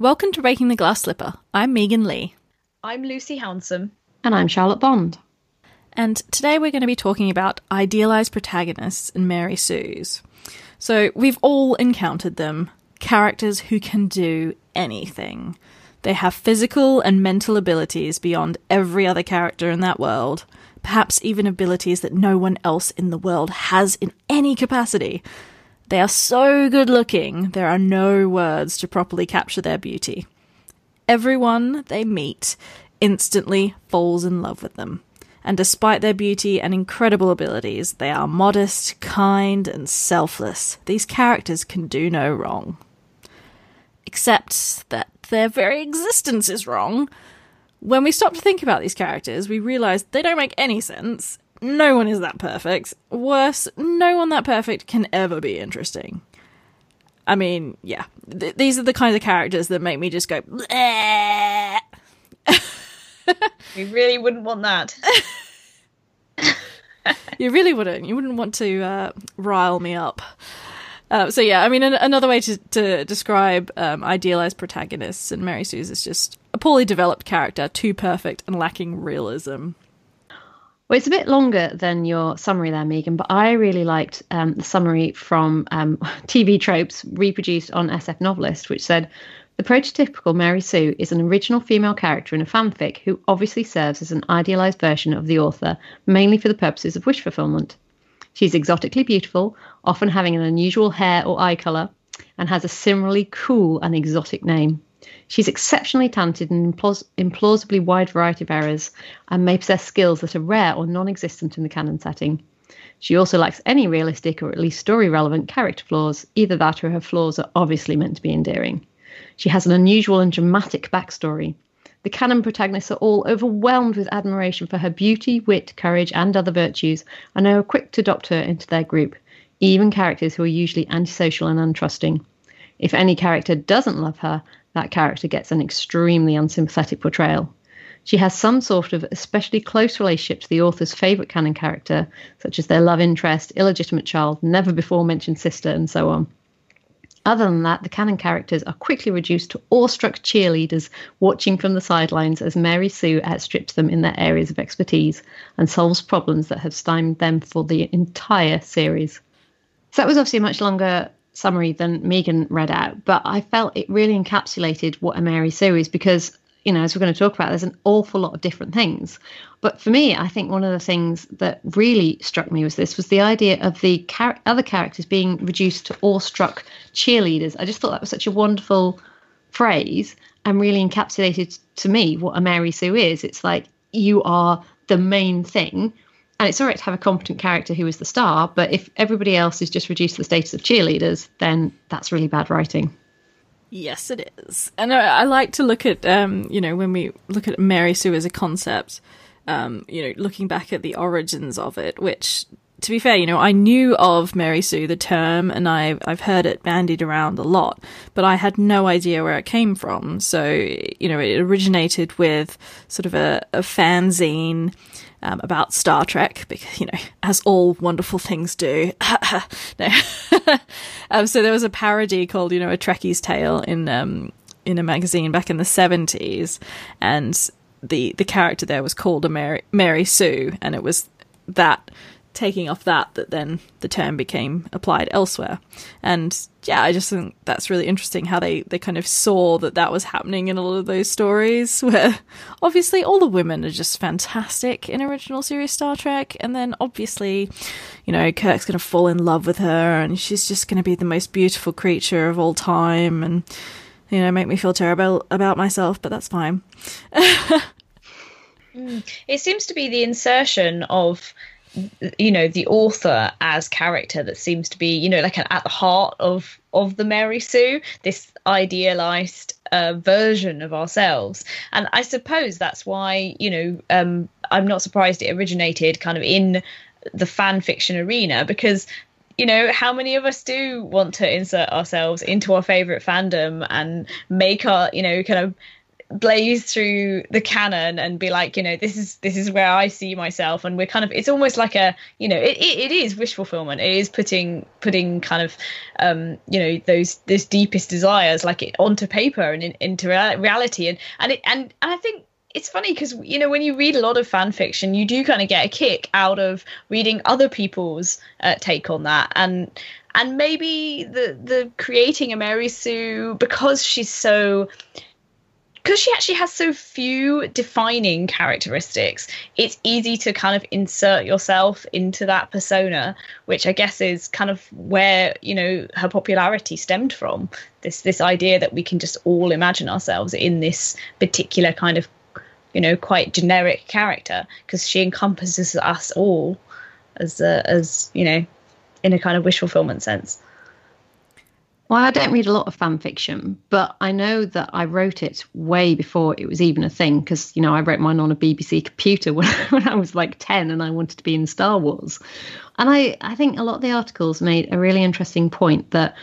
Welcome to Breaking the Glass Slipper. I'm Megan Lee. I'm Lucy Hounsome. And I'm Charlotte Bond. And today we're going to be talking about idealized protagonists in Mary Sue's. So we've all encountered them characters who can do anything. They have physical and mental abilities beyond every other character in that world, perhaps even abilities that no one else in the world has in any capacity. They are so good looking, there are no words to properly capture their beauty. Everyone they meet instantly falls in love with them. And despite their beauty and incredible abilities, they are modest, kind, and selfless. These characters can do no wrong. Except that their very existence is wrong. When we stop to think about these characters, we realize they don't make any sense. No one is that perfect. Worse, no one that perfect can ever be interesting. I mean, yeah, th- these are the kinds of characters that make me just go. we really wouldn't want that. you really wouldn't. You wouldn't want to uh, rile me up. Uh, so yeah, I mean, an- another way to, to describe um, idealized protagonists in Mary Sue's is just a poorly developed character, too perfect and lacking realism. Well, it's a bit longer than your summary there, Megan, but I really liked um, the summary from um, TV Tropes reproduced on SF Novelist, which said the prototypical Mary Sue is an original female character in a fanfic who obviously serves as an idealized version of the author, mainly for the purposes of wish fulfillment. She's exotically beautiful, often having an unusual hair or eye colour, and has a similarly cool and exotic name. She's exceptionally talented in implaus- implausibly wide variety of errors and may possess skills that are rare or non existent in the canon setting. She also lacks any realistic or at least story relevant character flaws, either that or her flaws are obviously meant to be endearing. She has an unusual and dramatic backstory. The canon protagonists are all overwhelmed with admiration for her beauty, wit, courage, and other virtues, and are quick to adopt her into their group, even characters who are usually antisocial and untrusting. If any character doesn't love her, that character gets an extremely unsympathetic portrayal. She has some sort of especially close relationship to the author's favourite canon character, such as their love interest, illegitimate child, never before mentioned sister, and so on. Other than that, the canon characters are quickly reduced to awestruck cheerleaders watching from the sidelines as Mary Sue outstrips them in their areas of expertise and solves problems that have stymied them for the entire series. So that was obviously a much longer summary than Megan read out, but I felt it really encapsulated what a Mary Sue is because, you know, as we're going to talk about, there's an awful lot of different things. But for me, I think one of the things that really struck me was this was the idea of the char- other characters being reduced to awestruck cheerleaders. I just thought that was such a wonderful phrase and really encapsulated to me what a Mary Sue is. It's like you are the main thing and it's all right to have a competent character who is the star, but if everybody else is just reduced to the status of cheerleaders, then that's really bad writing. Yes, it is. And I, I like to look at, um, you know, when we look at Mary Sue as a concept, um, you know, looking back at the origins of it, which, to be fair, you know, I knew of Mary Sue, the term, and I've, I've heard it bandied around a lot, but I had no idea where it came from. So, you know, it originated with sort of a, a fanzine um, about Star Trek, because, you know, as all wonderful things do. no. um, so there was a parody called, you know, A Trekkie's Tale in, um, in a magazine back in the 70s. And the, the character there was called a Mary, Mary Sue. And it was that taking off that that then the term became applied elsewhere and yeah i just think that's really interesting how they they kind of saw that that was happening in a lot of those stories where obviously all the women are just fantastic in original series star trek and then obviously you know kirk's going to fall in love with her and she's just going to be the most beautiful creature of all time and you know make me feel terrible about myself but that's fine mm. it seems to be the insertion of you know the author as character that seems to be you know like an, at the heart of of the mary sue this idealized uh, version of ourselves. And i suppose that's why you know um, i'm not surprised it originated kind of in the fan fiction arena because you know how many of us do want to insert ourselves into our favorite fandom and make our you know kind of blaze through the canon and be like you know this is this is where i see myself. And we're kind of it's almost like a you know it, it, it is wish fulfillment. It is putting putting kind of um you know those those deepest desires like it onto paper and in, into reality. And and it and, and i think it's funny because you know when you read a lot of fan fiction you do kind of get a kick out of reading other people's uh, take on that. And and maybe the the creating a mary sue because she's so because she actually has so few defining characteristics, it's easy to kind of insert yourself into that persona, which I guess is kind of where you know her popularity stemmed from. This this idea that we can just all imagine ourselves in this particular kind of you know quite generic character because she encompasses us all as as you know in a kind of wish fulfillment sense. Well, I don't read a lot of fan fiction, but I know that I wrote it way before it was even a thing because, you know, I wrote mine on a BBC computer when, when I was like 10 and I wanted to be in Star Wars. And I, I think a lot of the articles made a really interesting point that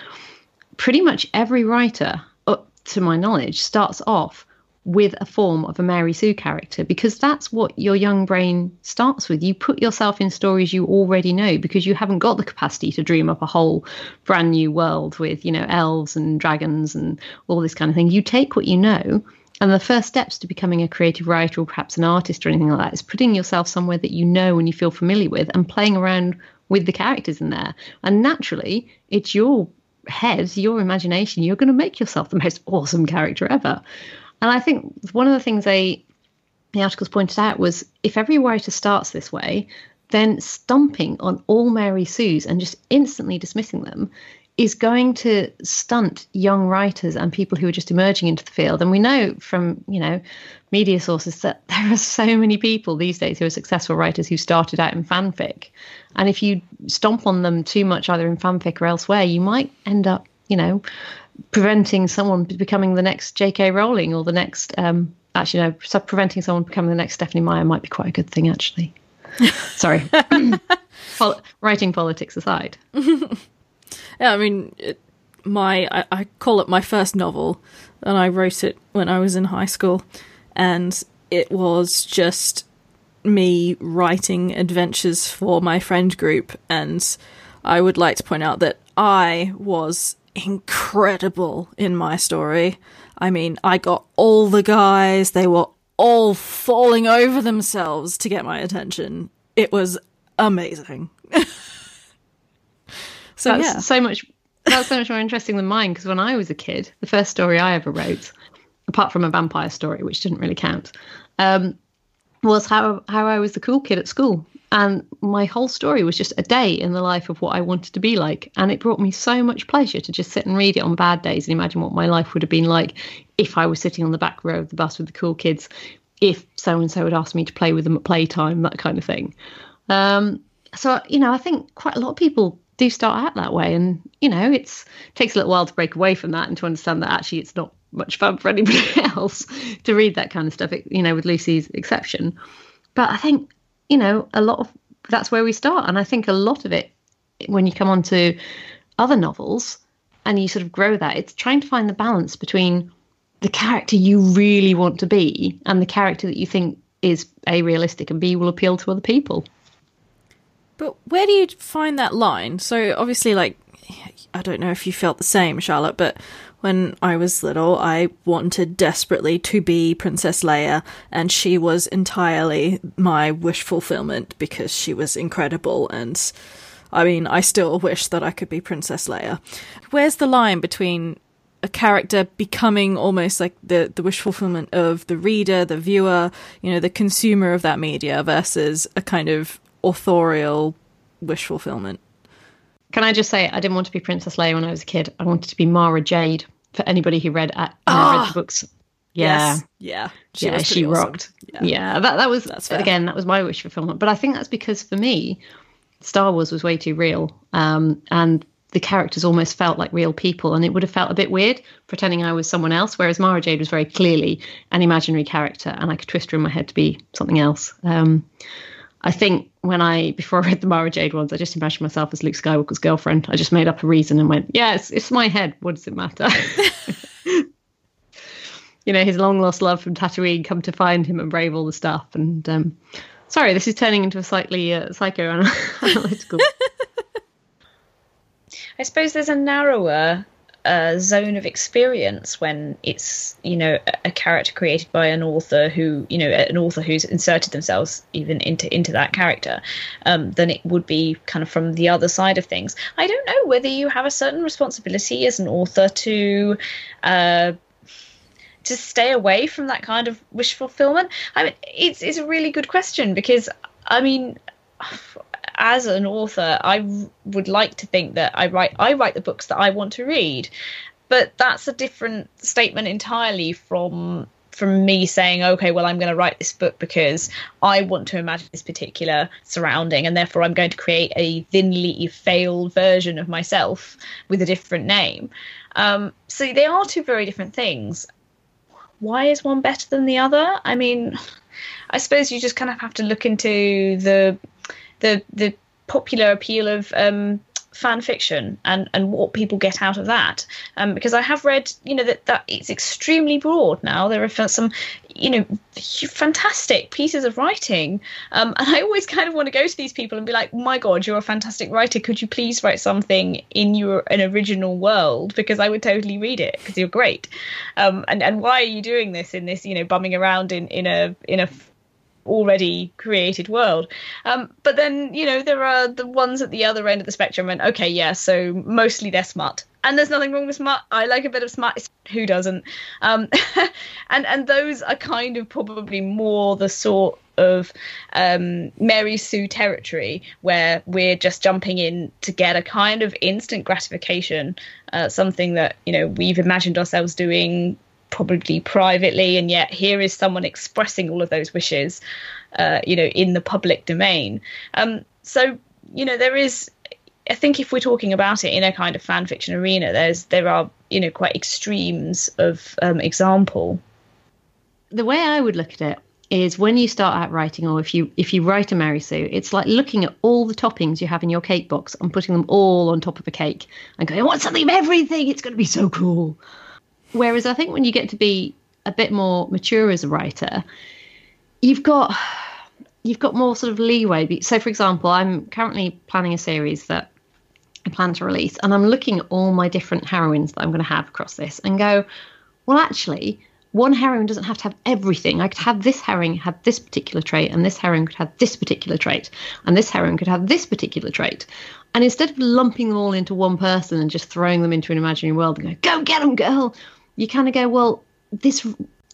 pretty much every writer, up to my knowledge, starts off with a form of a Mary Sue character because that's what your young brain starts with. You put yourself in stories you already know because you haven't got the capacity to dream up a whole brand new world with, you know, elves and dragons and all this kind of thing. You take what you know. And the first steps to becoming a creative writer or perhaps an artist or anything like that is putting yourself somewhere that you know and you feel familiar with and playing around with the characters in there. And naturally, it's your head, your imagination. You're going to make yourself the most awesome character ever. And I think one of the things they the articles pointed out was if every writer starts this way, then stomping on all Mary Sue's and just instantly dismissing them is going to stunt young writers and people who are just emerging into the field. And we know from, you know, media sources that there are so many people these days who are successful writers who started out in fanfic. And if you stomp on them too much either in fanfic or elsewhere, you might end up, you know, preventing someone becoming the next J.K. Rowling or the next. Um, actually, no, preventing someone becoming the next Stephenie Meyer might be quite a good thing. Actually, sorry. Pol- writing politics aside. yeah, I mean, it, my I, I call it my first novel, and I wrote it when I was in high school, and it was just me writing adventures for my friend group and I would like to point out that I was incredible in my story. I mean, I got all the guys, they were all falling over themselves to get my attention. It was amazing. so that's yeah. so much that's so much more interesting than mine because when I was a kid, the first story I ever wrote, apart from a vampire story, which didn't really count, um, was how how I was the cool kid at school. And my whole story was just a day in the life of what I wanted to be like. And it brought me so much pleasure to just sit and read it on bad days and imagine what my life would have been like if I was sitting on the back row of the bus with the cool kids, if so and so had asked me to play with them at playtime, that kind of thing. Um, so, you know, I think quite a lot of people do start out that way. And, you know, it's it takes a little while to break away from that and to understand that actually it's not much fun for anybody else to read that kind of stuff, you know, with Lucy's exception. But I think you know, a lot of that's where we start. And I think a lot of it, when you come on to other novels and you sort of grow that, it's trying to find the balance between the character you really want to be and the character that you think is A, realistic and B, will appeal to other people. But where do you find that line? So obviously, like, I don't know if you felt the same, Charlotte, but when I was little, I wanted desperately to be Princess Leia, and she was entirely my wish fulfillment because she was incredible. And I mean, I still wish that I could be Princess Leia. Where's the line between a character becoming almost like the, the wish fulfillment of the reader, the viewer, you know, the consumer of that media versus a kind of authorial wish fulfillment? Can I just say, I didn't want to be Princess Leia when I was a kid. I wanted to be Mara Jade. For anybody who read, uh, oh, read the ah! books, yeah, yes. yeah, she yeah, she awesome. rocked. Yeah. yeah, that that was that's again that was my wish fulfillment. But I think that's because for me, Star Wars was way too real, um, and the characters almost felt like real people, and it would have felt a bit weird pretending I was someone else. Whereas Mara Jade was very clearly an imaginary character, and I could twist her in my head to be something else. Um, I think when I before I read the Mara Jade ones, I just imagined myself as Luke Skywalker's girlfriend. I just made up a reason and went, "Yeah, it's, it's my head. What does it matter?" you know, his long lost love from Tatooine come to find him and brave all the stuff. And um, sorry, this is turning into a slightly uh, psychoanalytical. I suppose there's a narrower uh, zone of experience when it's you know a character created by an author who you know an author who's inserted themselves even into into that character um, than it would be kind of from the other side of things. I don't know whether you have a certain responsibility as an author to. Uh, to stay away from that kind of wish fulfillment? I mean, it's it's a really good question because I mean, as an author, I would like to think that I write I write the books that I want to read, but that's a different statement entirely from from me saying, okay, well, I'm going to write this book because I want to imagine this particular surrounding, and therefore I'm going to create a thinly veiled version of myself with a different name. Um, so they are two very different things. Why is one better than the other? I mean, I suppose you just kind of have to look into the the the popular appeal of um, fan fiction and and what people get out of that. Um, because I have read you know that that it's extremely broad now. There are some you know fantastic pieces of writing. Um, and I always kind of want to go to these people and be like my god you're a fantastic writer. Could you please write something in your an original world? Because I would totally read it because you're great. Um, and and why are you doing this in this you know bumming around in in a in a already created world. Um, but then, you know, there are the ones at the other end of the spectrum, and okay, yeah, so mostly they're smart. And there's nothing wrong with smart. I like a bit of smart. Who doesn't? Um, and and those are kind of probably more the sort of um, Mary Sue territory where we're just jumping in to get a kind of instant gratification, uh, something that you know we've imagined ourselves doing probably privately, and yet here is someone expressing all of those wishes, uh, you know, in the public domain. Um, so you know, there is. I think if we're talking about it in a kind of fan fiction arena, there's there are you know quite extremes of um, example. The way I would look at it is when you start out writing, or if you if you write a Mary Sue, it's like looking at all the toppings you have in your cake box and putting them all on top of a cake and going, "I want something of everything. It's going to be so cool." Whereas I think when you get to be a bit more mature as a writer, you've got you've got more sort of leeway. So, for example, I'm currently planning a series that I plan to release, and I'm looking at all my different heroines that I'm going to have across this, and go, well, actually, one heroine doesn't have to have everything. I could have this heroine have this particular trait, and this heroine could have this particular trait, and this heroine could have this particular trait. And instead of lumping them all into one person and just throwing them into an imaginary world and go, go get them, girl, you kind of go, well, this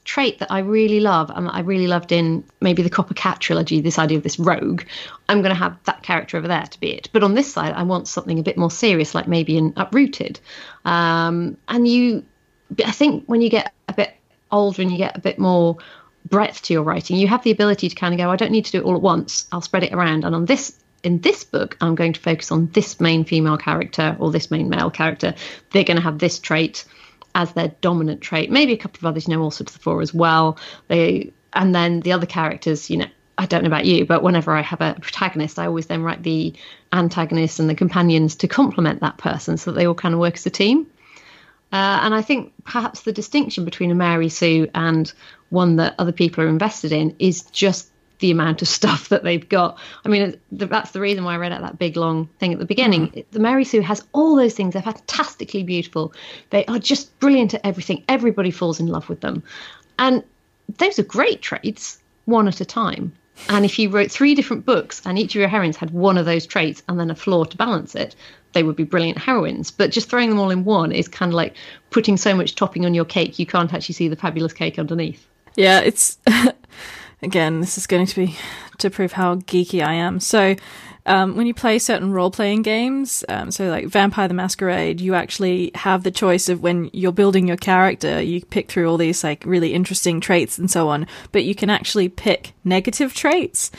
trait that I really love and I really loved in maybe the Copper Cat trilogy, this idea of this rogue, I'm going to have that character over there to be it. But on this side, I want something a bit more serious, like maybe in Uprooted. Um, and you, I think when you get a bit older and you get a bit more breadth to your writing, you have the ability to kind of go, I don't need to do it all at once. I'll spread it around. And on this in this book, I'm going to focus on this main female character or this main male character. They're going to have this trait as their dominant trait. Maybe a couple of others, you know, also to the fore as well. They and then the other characters, you know, I don't know about you, but whenever I have a protagonist, I always then write the antagonists and the companions to complement that person so that they all kind of work as a team. Uh, and I think perhaps the distinction between a Mary Sue and one that other people are invested in is just the amount of stuff that they've got. I mean, that's the reason why I read out that big long thing at the beginning. Mm. The Mary Sue has all those things. They're fantastically beautiful. They are just brilliant at everything. Everybody falls in love with them. And those are great traits, one at a time. And if you wrote three different books and each of your heroines had one of those traits and then a flaw to balance it, they would be brilliant heroines. But just throwing them all in one is kind of like putting so much topping on your cake you can't actually see the fabulous cake underneath. Yeah, it's again, this is going to be to prove how geeky I am. So, um, when you play certain role playing games, um, so like Vampire the Masquerade, you actually have the choice of when you're building your character, you pick through all these like really interesting traits and so on, but you can actually pick negative traits.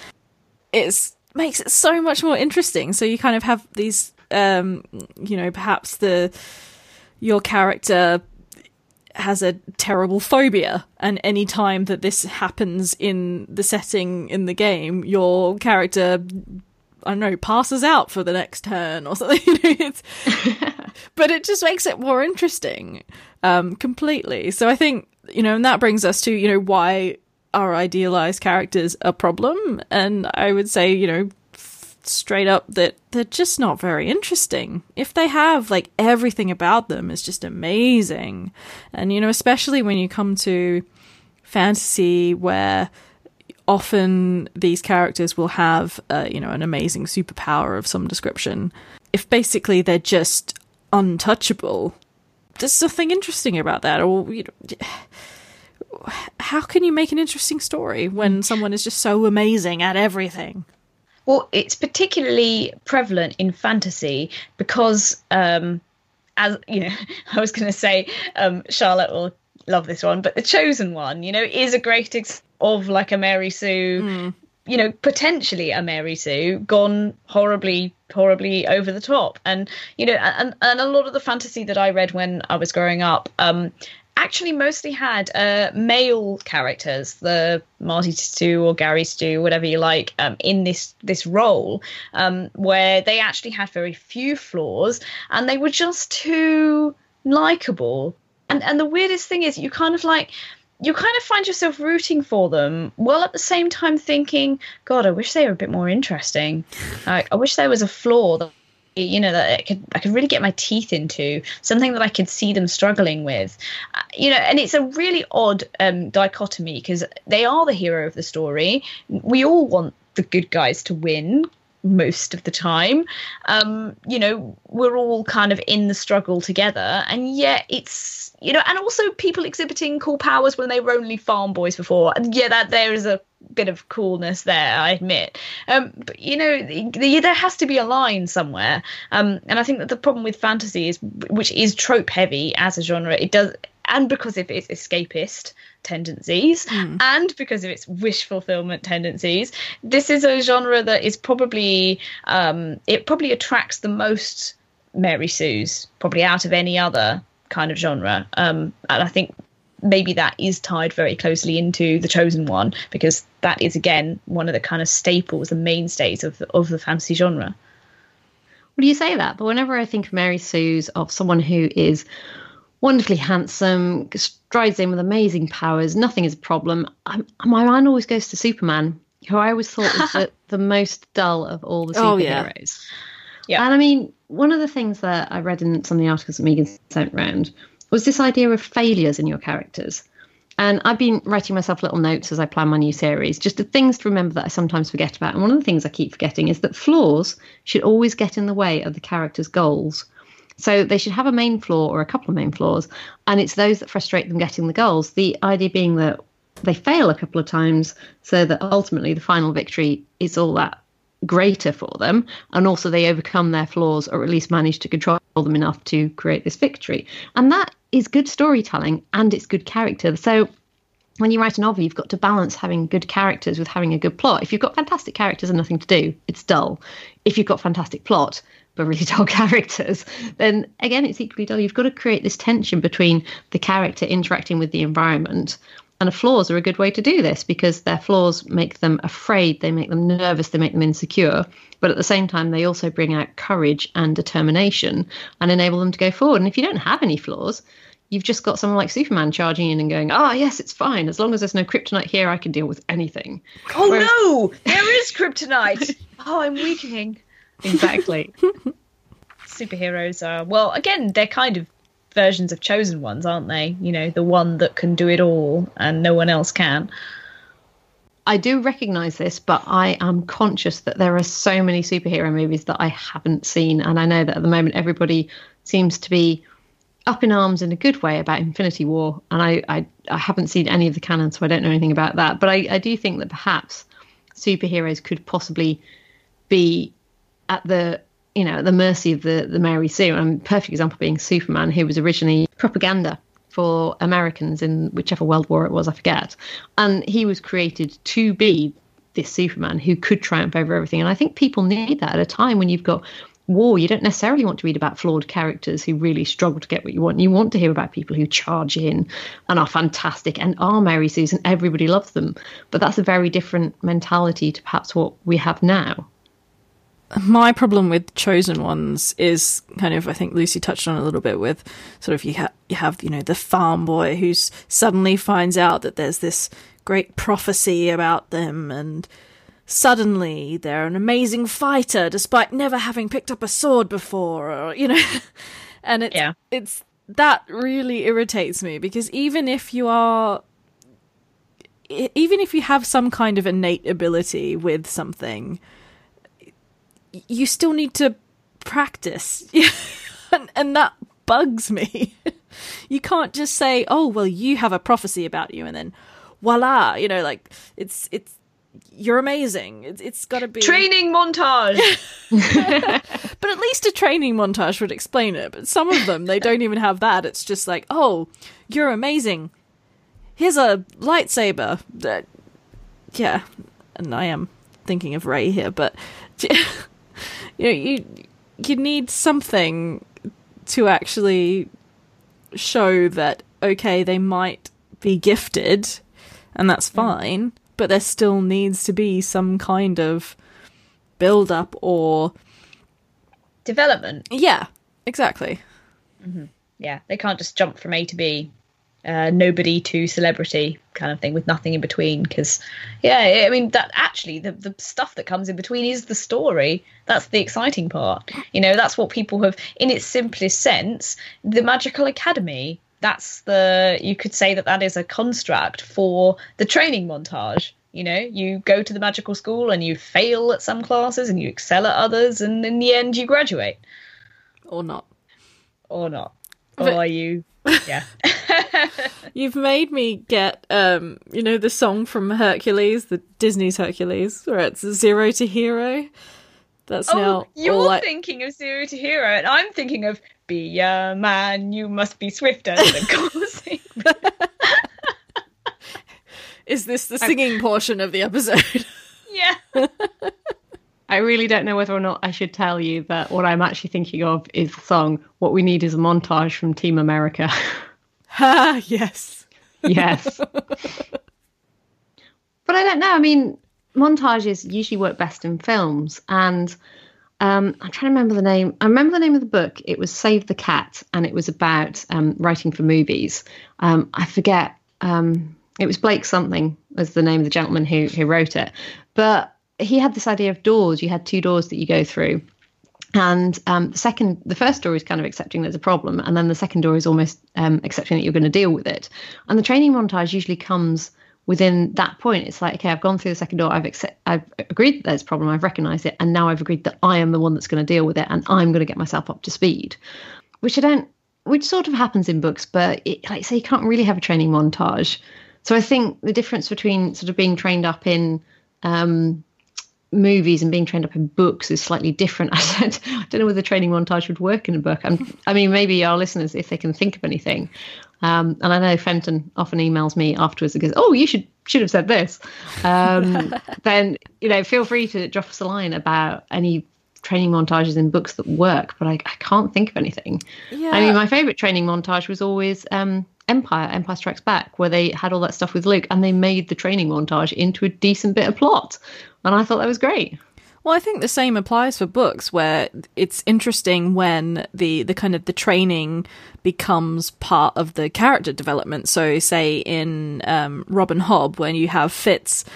It makes it so much more interesting. So you kind of have these, um, you know, perhaps the your character has a terrible phobia, and any time that this happens in the setting in the game, your character, I don't know, passes out for the next turn or something. but it just makes it more interesting, um, completely. So I think you know, and that brings us to, you know, why our idealized characters a problem. And I would say, you know, straight up that they're just not very interesting. If they have like everything about them is just amazing. And you know, especially when you come to fantasy where often these characters will have uh, you know an amazing superpower of some description. If basically they're just untouchable, there's nothing interesting about that or you know, how can you make an interesting story when someone is just so amazing at everything? Well, it's particularly prevalent in fantasy because, um, as you know, I was going to say, um, Charlotte will love this one, but the chosen one, you know, is a great example of like a Mary Sue. Mm. You know, potentially a Mary Sue gone horribly, horribly over the top, and you know, and and a lot of the fantasy that I read when I was growing up, um, actually mostly had uh, male characters, the Marty Stu or Gary Stu, whatever you like, um, in this this role, um, where they actually had very few flaws and they were just too likable. And and the weirdest thing is, you kind of like you kind of find yourself rooting for them while at the same time thinking, God, I wish they were a bit more interesting. I wish there was a flaw that you know that I could I could really get my teeth into something that I could see them struggling with, uh, you know. And it's a really odd um, dichotomy because they are the hero of the story. We all want the good guys to win most of the time. Um, you know, we're all kind of in the struggle together, and yet it's you know, and also people exhibiting cool powers when they were only farm boys before. And yeah, that there is a bit of coolness there, I admit. Um, but you know, the, the, there has to be a line somewhere. Um, and I think that the problem with fantasy is, which is trope heavy as a genre, it does, and because of its escapist tendencies, mm. and because of its wish fulfillment tendencies, this is a genre that is probably um, it probably attracts the most Mary Sue's probably out of any other kind of genre. Um, and I think maybe that is tied very closely into the chosen one because that is again one of the kind of staples and mainstays of the, of the fantasy genre well you say that but whenever i think of mary sue's of someone who is wonderfully handsome strides in with amazing powers nothing is a problem I'm, my mind always goes to superman who i always thought was the, the, most dull of all the superheroes oh, yeah. yeah and i mean one of the things that i read in some of the articles that megan sent around was this idea of failures in your characters. And I've been writing myself little notes as I plan my new series, just the things to remember that I sometimes forget about. And one of the things I keep forgetting is that flaws should always get in the way of the character's goals. So they should have a main flaw or a couple of main flaws, and it's those that frustrate them getting the goals. The idea being that they fail a couple of times so that ultimately the final victory is all that greater for them and also they overcome their flaws or at least manage to control them enough to create this victory and that is good storytelling and it's good character. So when you write a novel, you've got to balance having good characters with having a good plot. If you've got fantastic characters and nothing to do, it's dull. If you've got fantastic plot but really dull characters, then again, it's equally dull. You've got to create this tension between the character interacting with the environment. And flaws are a good way to do this because their flaws make them afraid, they make them nervous, they make them insecure. But at the same time, they also bring out courage and determination and enable them to go forward. And if you don't have any flaws, you've just got someone like Superman charging in and going, "Ah, oh, yes, it's fine. As long as there's no kryptonite here, I can deal with anything." Oh Whereas- no, there is kryptonite. oh, I'm weakening. Exactly. Superheroes are well, again, they're kind of versions of chosen ones, aren't they? You know, the one that can do it all and no one else can. I do recognize this, but I am conscious that there are so many superhero movies that I haven't seen. And I know that at the moment everybody seems to be up in arms in a good way about Infinity War, and I, I, I haven't seen any of the canon, so I don't know anything about that. But I, I do think that perhaps superheroes could possibly be at the you know at the mercy of the the Mary Sue. And perfect example being Superman, who was originally propaganda for Americans in whichever world war it was, I forget, and he was created to be this Superman who could triumph over everything. And I think people need that at a time when you've got war, you don't necessarily want to read about flawed characters who really struggle to get what you want. You want to hear about people who charge in and are fantastic and are Mary Susan. Everybody loves them. But that's a very different mentality to perhaps what we have now. My problem with chosen ones is kind of I think Lucy touched on a little bit with sort of you have you have you know the farm boy who suddenly finds out that there's this great prophecy about them and suddenly they're an amazing fighter despite never having picked up a sword before or you know and it's Yeah. it's that really irritates me because even if you are even if you have some kind of innate ability with something you still need to practice and, and that bugs me you can't just say oh well you have a prophecy about you and then voila you know like it's it's you're amazing it's, it's got to be Training montage. but at least a training montage would explain it. But some of them, they don't even have that. It's just like, oh, you're amazing. Here's a lightsaber. Uh, yeah, and I am thinking of Rey here, but you know, you you need something to actually show that okay, they might be gifted, and that's fine. But there still needs to be some kind of build up or Development. yeah, exactly. Yeah, they can't just jump from A to B, uh, nobody to celebrity kind of thing with nothing in between. Because, yeah, I mean that actually the the stuff that comes in between is the story. That's the exciting part. You know, that's what people have, in its simplest sense, the Magical Academy. That's the you could say that that is a construct for the training montage. You know, you go to the magical school and you fail at some classes and you excel at others, and in the end you graduate Or not. or not. But- or you, yeah. You've made me get, um, you know, the song from Hercules, the Disney's Hercules, where it's zero to hero. That's Oh, now you're I- thinking of Zero to Hero, and I'm thinking of Be a man, you must be swifter than coursing. Is this the singing portion of the episode? yeah. I really don't know whether or not I should tell you that what I'm actually thinking of is the song What We Need is a Montage from Team America. ah, yes. yes. but I don't know. I mean, montages usually work best in films. And um, I'm trying to remember the name. I remember the name of the book. It was Save the Cat, and it was about um, writing for movies. Um, I forget. Um, it was Blake something as the name of the gentleman who who wrote it. But he had this idea of doors. You had two doors that you go through. And um, the second, the first door is kind of accepting there's a problem, and then the second door is almost um, accepting that you're going to deal with it. And the training montage usually comes within that point. It's like, okay, I've gone through the second door, I've accept, I've agreed that there's a problem, I've recognised it, and now I've agreed that I am the one that's going to deal with it, and I'm going to get myself up to speed. Which I don't, which sort of happens in books, but it, like say, you can't really have a training montage. So I think the difference between sort of being trained up in um, movies and being trained up in books is slightly different. I don't, I don't know whether training montage would work in a book. I'm, I mean, maybe our listeners, if they can think of anything. Um, and I know Fenton often emails me afterwards and goes, "Oh, you should should have said this." Um, then you know, feel free to drop us a line about any training montages in books that work. But I, I can't think of anything. Yeah. I mean, my favourite training montage was always um, Empire, Empire Strikes Back, where they had all that stuff with Luke, and they made the training montage into a decent bit of plot, and I thought that was great. Well, I think the same applies for books where it's interesting when the, the kind of the training becomes part of the character development. So, say in um, Robin Hobb, when you have Fitz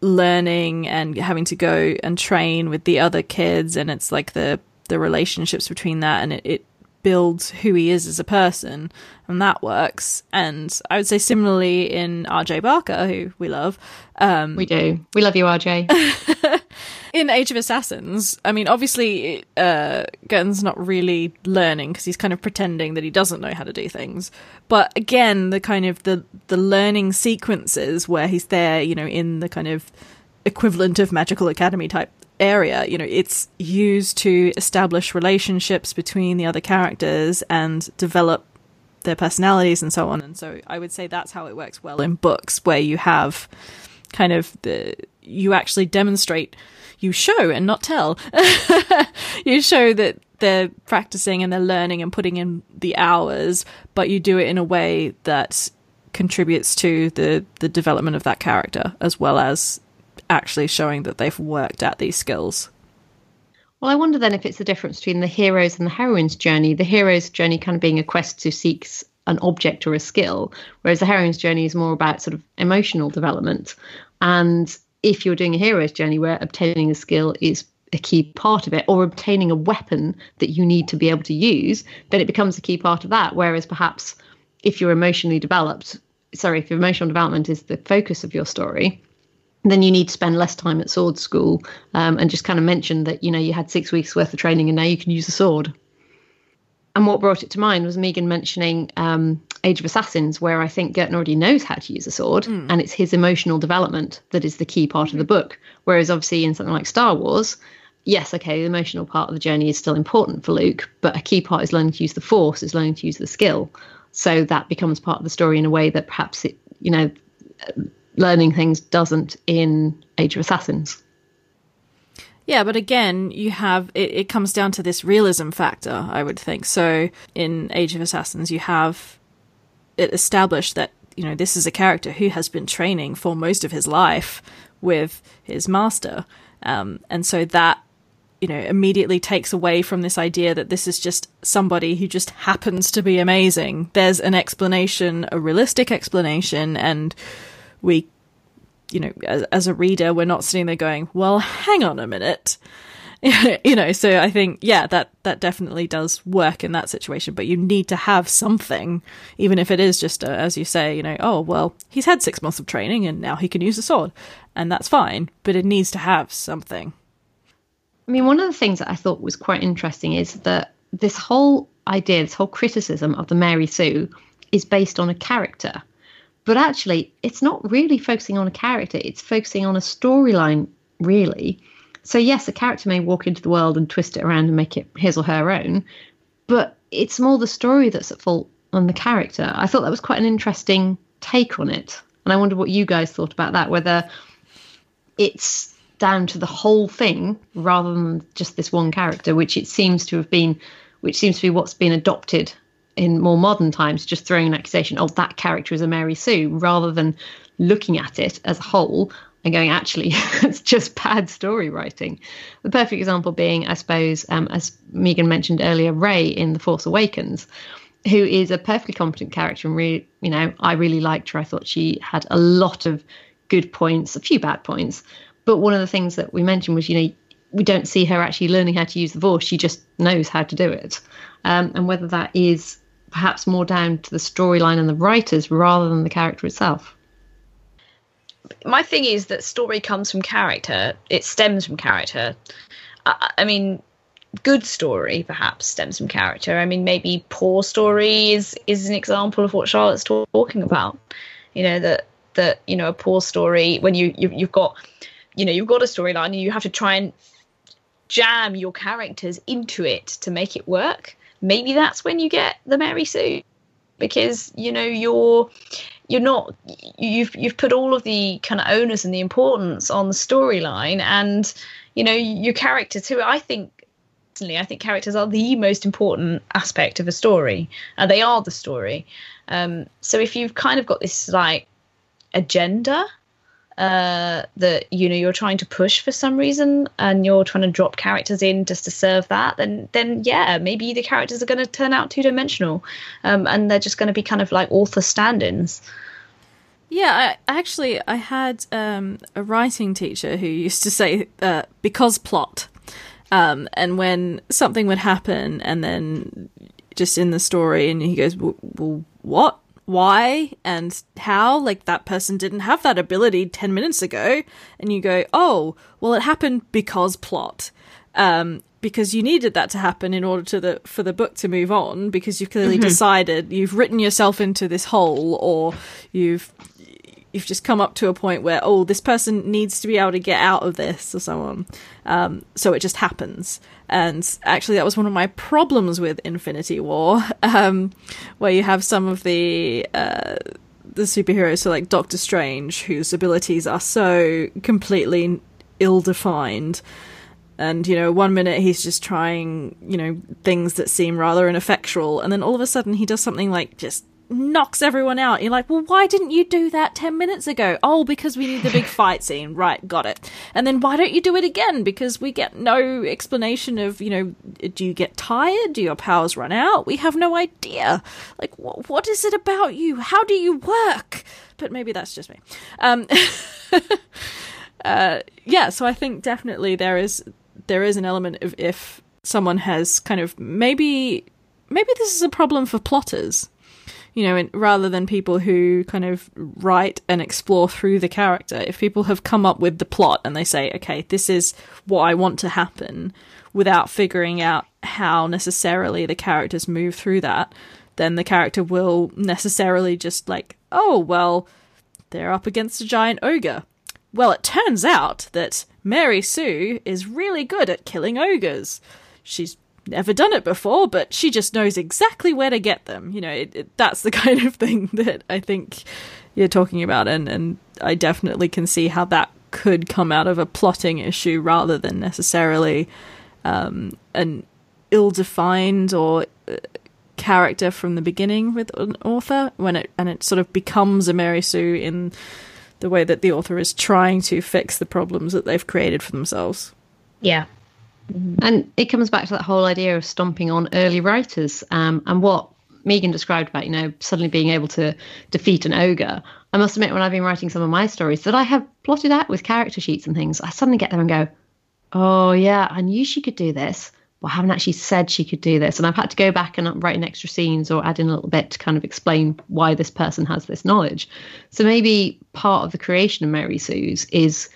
learning and having to go and train with the other kids, and it's like the the relationships between that, and it, it builds who he is as a person, and that works. And I would say similarly in R.J. Barker, who we love, um, We do. We love you, RJ. in Age of Assassins, I mean, obviously, uh, not really learning because he's kind of pretending that he doesn't know how to do things. But again, the kind of the the learning sequences where he's there, you know, in the kind of equivalent of magical academy type area, you know, it's used to establish relationships between the other characters and develop their personalities and so on. And so I would say that's how it works well in books where you have kind of the you actually demonstrate you show and not tell you show that they're practicing and they're learning and putting in the hours but you do it in a way that contributes to the the development of that character as well as actually showing that they've worked at these skills Well, I wonder then if it's the difference between the hero's and the heroine's journey. The hero's journey kind of being a quest to seek an object or a skill, whereas the heroine's journey is more about sort of emotional development. And if you're doing a hero's journey where obtaining a skill is a key part of it, or obtaining a weapon that you need to be able to use, then it becomes a key part of that. Whereas perhaps if you're emotionally developed, sorry, if your emotional development is the focus of your story, then you need to spend less time at sword school um, and just kind of mention that you know you had six weeks worth of training and now you can use a sword and what brought it to mind was Megan mentioning um, Age of Assassins, where I think Girton already knows how to use a sword, mm. and it's his emotional development that is the key part of the book. Whereas, obviously, in something like Star Wars, yes, okay, the emotional part of the journey is still important for Luke, but a key part is learning to use the Force, is learning to use the skill. So that becomes part of the story in a way that perhaps it, you know, learning things doesn't in Age of Assassins. Yeah, but again, you have it, it comes down to this realism factor, I would think. So in Age of Assassins, you have it established that, you know, this is a character who has been training for most of his life with his master. Um, and so that, you know, immediately takes away from this idea that this is just somebody who just happens to be amazing. There's an explanation, a realistic explanation, and we you know, as, as a reader, we're not sitting there going, well, hang on a minute. you know, so I think, yeah, that, that definitely does work in that situation, but you need to have something, even if it is just, a, as you say, you know, oh, well, he's had six months of training and now he can use a sword, and that's fine, but it needs to have something. I mean, one of the things that I thought was quite interesting is that this whole idea, this whole criticism of the Mary Sue is based on a character but actually it's not really focusing on a character it's focusing on a storyline really. So yes a character may walk into the world and twist it around and make it his or her own but it's more the story that's at fault than the character. I thought that was quite an interesting take on it and i wonder what you guys thought about that whether it's down to the whole thing rather than just this one character which it seems to have been which seems to be what's been adopted in more modern times just throwing an accusation, oh, that character is a Mary Sue, rather than looking at it as a whole and going, actually, it's just bad story writing. The perfect example being, I suppose, um, as Megan mentioned earlier, Rey in The Force Awakens, who is a perfectly competent character. And really, you know, I really liked her. I thought she had a lot of good points, a few bad points. But one of the things that we mentioned was, you know, we don't see her actually learning how to use the Force. She just knows how to do it. Um, and whether that is perhaps more down to the storyline and the writers rather than the character itself. My thing is that story comes from character, it stems from character. I, I mean, good story perhaps stems from character. I mean, maybe poor story is is an example of what Charlotte's talking about. You know that that you know a poor story when you, you you've got you know you've got a storyline and you have to try and jam your characters into it to make it work maybe that's when you get the Mary Sue because you know you're you're not you've you've put all of the kind of onus and the importance on the storyline and you know your character too i think i think characters are the most important aspect of a story and they are the story. Um, so if you've kind of got this like agenda uh, that you know you're trying to push for some reason and you're trying to drop characters in just to serve that then then yeah maybe the characters are going to turn out two dimensional um, and they're just going to be kind of like author stand-ins. Yeah I, actually i had um, a writing teacher who used to say uh, because plot. Um, and when something would happen and then just in the story and he goes well well what why and how like that person didn't have that ability 10 minutes ago and you go oh well it happened because plot um because you needed that to happen in order to the for the book to move on because you've clearly mm-hmm. decided you've written yourself into this hole or you've you've just come up to a point where oh this person needs to be able to get out of this or so on. Um, so it just happens. And actually that was one of my problems with infinity war um, where you have some of the uh, the superheroes so like doctor strange whose abilities are so completely ill-defined. And you know one minute he's just trying you know things that seem rather ineffectual and then all of a sudden he does something like just knocks everyone out. You're like, well, why didn't you do that 10 minutes ago? Oh, because we need the big fight scene. Right, got it. And then why don't you do it again? Because we get no explanation of, you know, do you get tired? Do your powers run out? We have no idea. Like, wh- what is it about you? How do you work? But maybe that's just me. Um, uh, yeah, so I think definitely there is there is an element of if someone has kind of maybe maybe this is a problem for plotters you know, rather than people who kind of write and explore through the character. If people have come up with the plot and they say, okay, this is what I want to happen, without figuring out how necessarily the characters move through that, then the character will necessarily just like, oh, well, they're up against a giant ogre. Well, it turns out that Mary Sue is really good at killing ogres. She's never done it before, but she just knows exactly where to get them. You know, it, it, that's the kind of thing that I think you're talking about, and and I definitely can see how that could come out of a plotting issue rather than necessarily um, an ill-defined or uh, character from the beginning with an author when it and it sort of becomes a Mary Sue in the way that the author is trying to fix the problems that they've created for themselves. Yeah, and it comes back to that whole idea of stomping on early writers um, and what Megan described about, you know, suddenly being able to defeat an ogre. I must admit, when I've been writing some of my stories that I have plotted out with character sheets and things, I suddenly get there and go, oh, yeah, I knew she could do this. Well, I haven't actually said she could do this. And I've had to go back and write in extra scenes or add in a little bit to kind of explain why this person has this knowledge. So maybe part of the creation of Mary Sue's is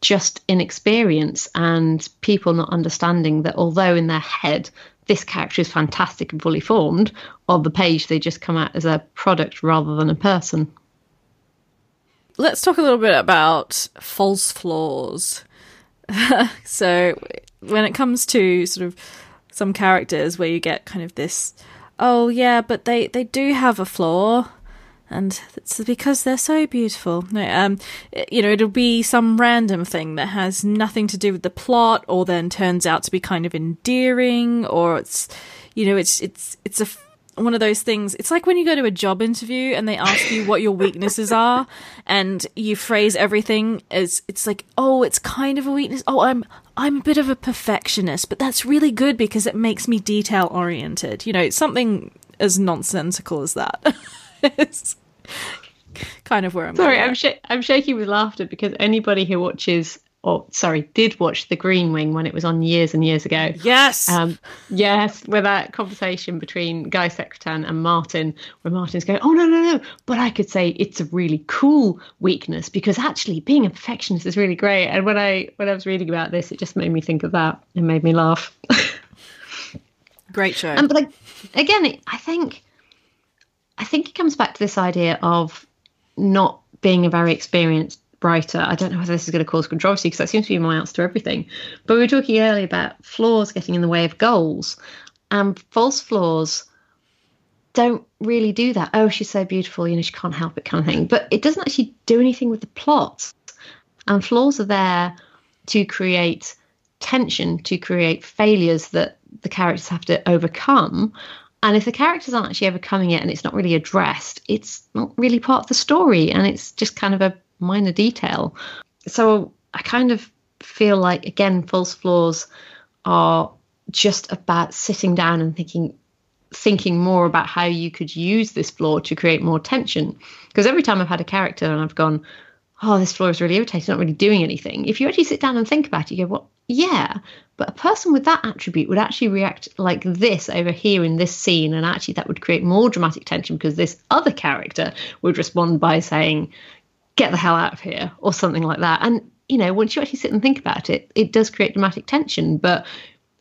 just inexperience and people not understanding that although in their head this character is fantastic and fully formed, on the page they just come out as a product rather than a person. Let's talk a little bit about false flaws. so, when it comes to sort of some characters where you get kind of this, oh yeah, but they, they do have a flaw, and it's because they're so beautiful. Um, you know, it'll be some random thing that has nothing to do with the plot, or then turns out to be kind of endearing, or it's, you know, it's it's it's a one of those things. It's like when you go to a job interview and they ask you what your weaknesses are, and you phrase everything as it's like, oh, it's kind of a weakness. Oh, I'm I'm a bit of a perfectionist, but that's really good because it makes me detail oriented. You know, something as nonsensical as that. it's kind of where I'm. Sorry, I'm sh- I'm shaking with laughter because anybody who watches or sorry, did watch The Green Wing when it was on years and years ago. Yes. Um, yes, with that conversation between Guy Secretan and Martin, where Martin's going, Oh, no, no, no. But I could say it's a really cool weakness because actually being a perfectionist is really great. And when I when I was reading about this, it just made me think of that and made me laugh. Great show. Um, but like, again, I think I think it comes back to this idea of not being a very experienced writer. I don't know whether this is going to cause controversy because that seems to be my answer to everything. But we were talking earlier about flaws getting in the way of goals, and false flaws don't really do that. Oh, she's so beautiful, you know, she can't help it, kind of thing. But it doesn't actually do anything with the plot. And flaws are there to create tension, to create failures that the characters have to overcome. And if the characters aren't actually overcoming it and it's not really addressed, it's not really part of the story and it's just kind of a minor detail. So I kind of feel like, again, false flaws are just about sitting down and thinking thinking more about how you could use this flaw to create more tension because every time i've had a character and i've gone oh this flaw is really irritating not really doing anything if you actually sit down and think about it you go well yeah but a person with that attribute would actually react like this over here in this scene, and actually that would create more dramatic tension because this other character would respond by saying, "Get the hell out of here," or something like that. And you know, once you actually sit and think about it, it does create dramatic tension. But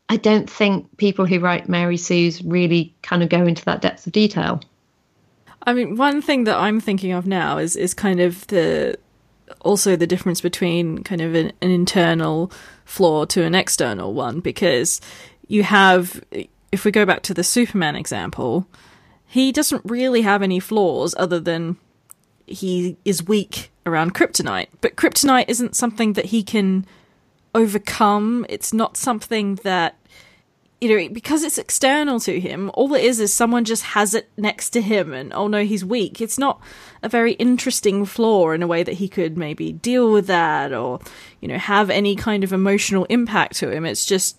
I don't think people who write Mary Sue's really kind of go into that depth of detail. I mean, one thing that I'm thinking of now is is kind of the also the difference between kind of an, an internal flaw to an external one because you have if we go back to the Superman example, he doesn't really have any flaws other than he is weak around kryptonite. But kryptonite isn't something that he can overcome. It's not something that you know, because it's external to him, all it is is someone just has it next to him and, oh no, he's weak. It's not a very interesting flaw in a way that he could maybe deal with that or, you know, have any kind of emotional impact to him. It's just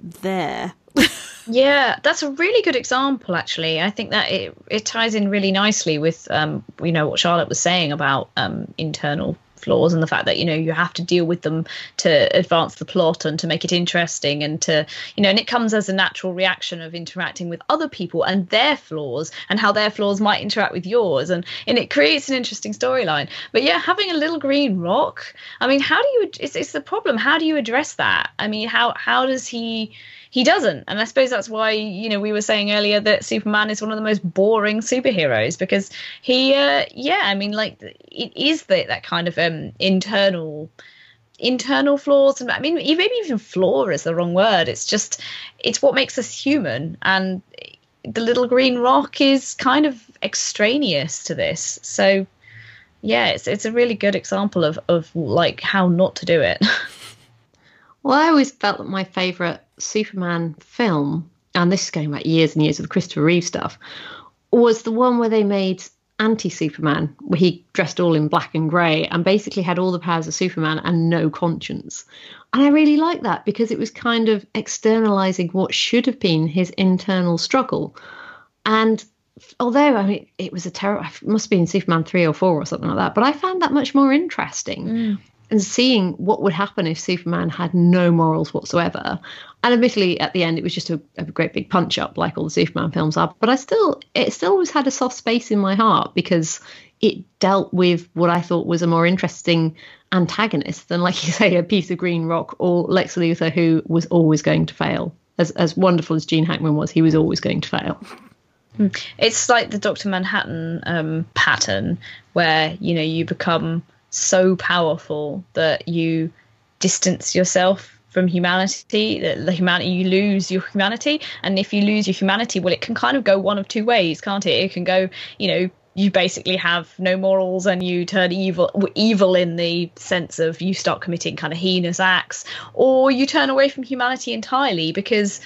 there. yeah, that's a really good example. Actually, I think that it it ties in really nicely with um, you know what Charlotte was saying about um, internal flaws and the fact that you know you have to deal with them to advance the plot and to make it interesting and to you know and it comes as a natural reaction of interacting with other people and their flaws and how their flaws might interact with yours. And and it creates an interesting storyline. But yeah having a little green rock i mean how do you it's, it's the problem. How do you address that? I mean how how does he he doesn't. And i suppose that's why you know we were saying earlier that superman is one of the most boring superheroes because he uh, yeah i mean like it is the, that kind of um internal internal flaws. And i mean maybe even flaw is the wrong word. It's just it's what makes us human. And the little green rock is kind of extraneous to this. So yeah it's it's a really good example of of like how not to do it well i always felt that my favorite Superman film, and this is going back years and years of the Christopher Reeve stuff, was the one where they made anti Superman, where he dressed all in black and grey and basically had all the powers of Superman and no conscience. And I really like that because it was kind of externalizing what should have been his internal struggle. And although I mean it was a terrible, must have been Superman three or four or something like that, but I found that much more interesting. Mm and seeing what would happen if Superman had no morals whatsoever. And admittedly, at the end, it was just a, a, great big punch up, like all the Superman films are. But I still, it still always had a soft space in my heart because it dealt with what I thought was a more interesting antagonist than, like you say, a piece of green rock or Lex Luthor, who was always going to fail. As as wonderful as Gene Hackman was, he was always going to fail. Hmm. It's like the Doctor Manhattan um, pattern, where you know you become so powerful that you distance yourself from humanity that the humanity you lose your humanity. And if you lose your humanity well it can kind of go one of two ways can't it? It can go you know you basically have no morals and you turn evil evil in the sense of you start committing kind of heinous acts or you turn away from humanity entirely because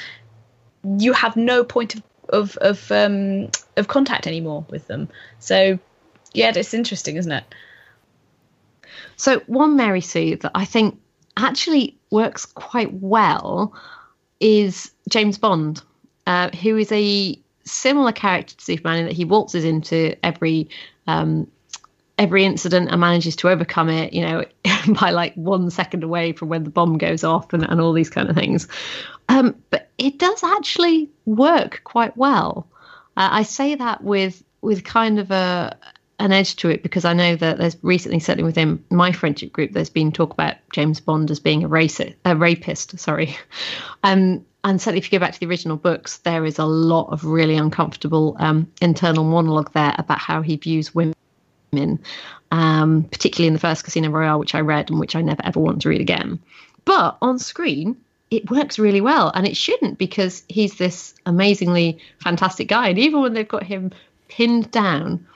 you have no point of of of, um, of contact anymore with them. So yeah it's interesting isn't it so, one Mary Sue that I think actually works quite well is James Bond, uh, who is a similar character to Superman in that he waltzes into every um, every incident and manages to overcome it, you know, by like one second away from when the bomb goes off and, and all these kind of things. Um, but it does actually work quite well. Uh, I say that with with kind of a an edge to it because I know that there's recently, certainly within my friendship group, there's been talk about James Bond as being a racist, a rapist. Sorry, um, and certainly if you go back to the original books, there is a lot of really uncomfortable um, internal monologue there about how he views women. Um, particularly in the first Casino Royale, which I read and which I never ever want to read again. But on screen, it works really well, and it shouldn't because he's this amazingly fantastic guy. And even when they've got him pinned down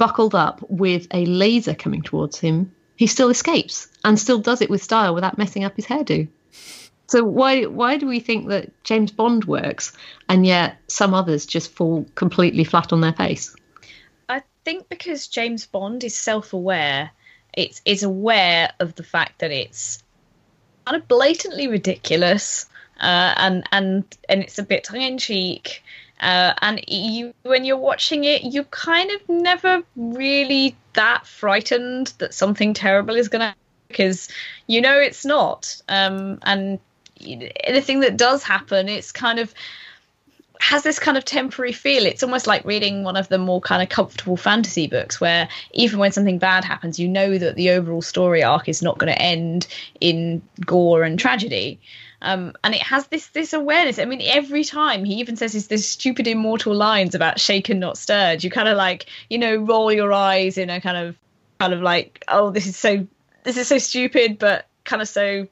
buckled up with a laser coming towards him, he still escapes and still does it with style without messing up his hairdo. So why why do we think that James Bond works and yet some others just fall completely flat on their face? I think because James Bond is self-aware, it's is aware of the fact that it's kind of blatantly ridiculous uh, and and and it's a bit tongue in cheek uh, and you, when you're watching it, you kind of never really that frightened that something terrible is going to because you know it's not. Um, and anything that does happen, it's kind of has this kind of temporary feel. It's almost like reading one of the more kind of comfortable fantasy books where even when something bad happens, you know that the overall story arc is not going to end in gore and tragedy. Um, and it has this this awareness. I mean, every time he even says his this stupid immortal lines about shaken not stirred, you kind of like you know roll your eyes in a kind of kind of like oh this is so this is so stupid, but kind of so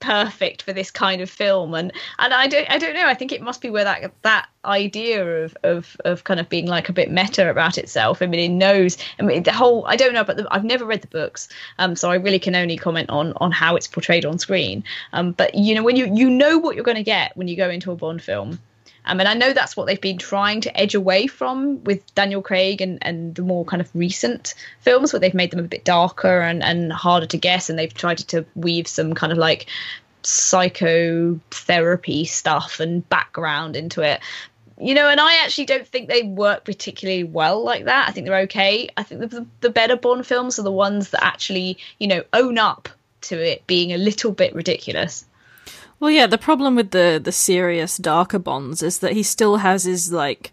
perfect for this kind of film. And and I don't I don't know. I think it must be where that that idea of of of kind of being like a bit meta about itself. I mean it knows I mean the whole I don't know but I've never read the books um so I really can only comment on on how it's portrayed on screen. Um but you know when you you know what you're going to get when you go into a Bond film um, and I know that's what they've been trying to edge away from with Daniel Craig and, and the more kind of recent films, where they've made them a bit darker and, and harder to guess, and they've tried to weave some kind of like psychotherapy stuff and background into it. You know, and I actually don't think they work particularly well like that. I think they're okay. I think the, the better Bond films are the ones that actually, you know, own up to it being a little bit ridiculous. Well, yeah, the problem with the the serious darker bonds is that he still has his like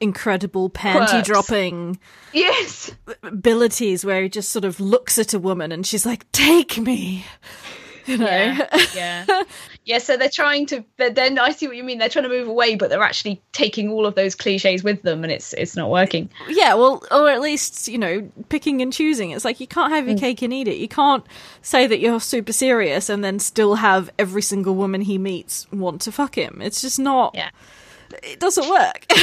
incredible panty dropping yes. abilities where he just sort of looks at a woman and she's like take me you know? Yeah yeah, yeah so they're trying to but then i see what you mean they're trying to move away but they're actually taking all of those cliches with them and it's it's not working. Yeah well or at least you know picking and choosing. It's like you can't have your mm. cake and eat it. You can't say that you're super serious and then still have every single woman he meets want to fuck him. It's just not yeah. it doesn't work.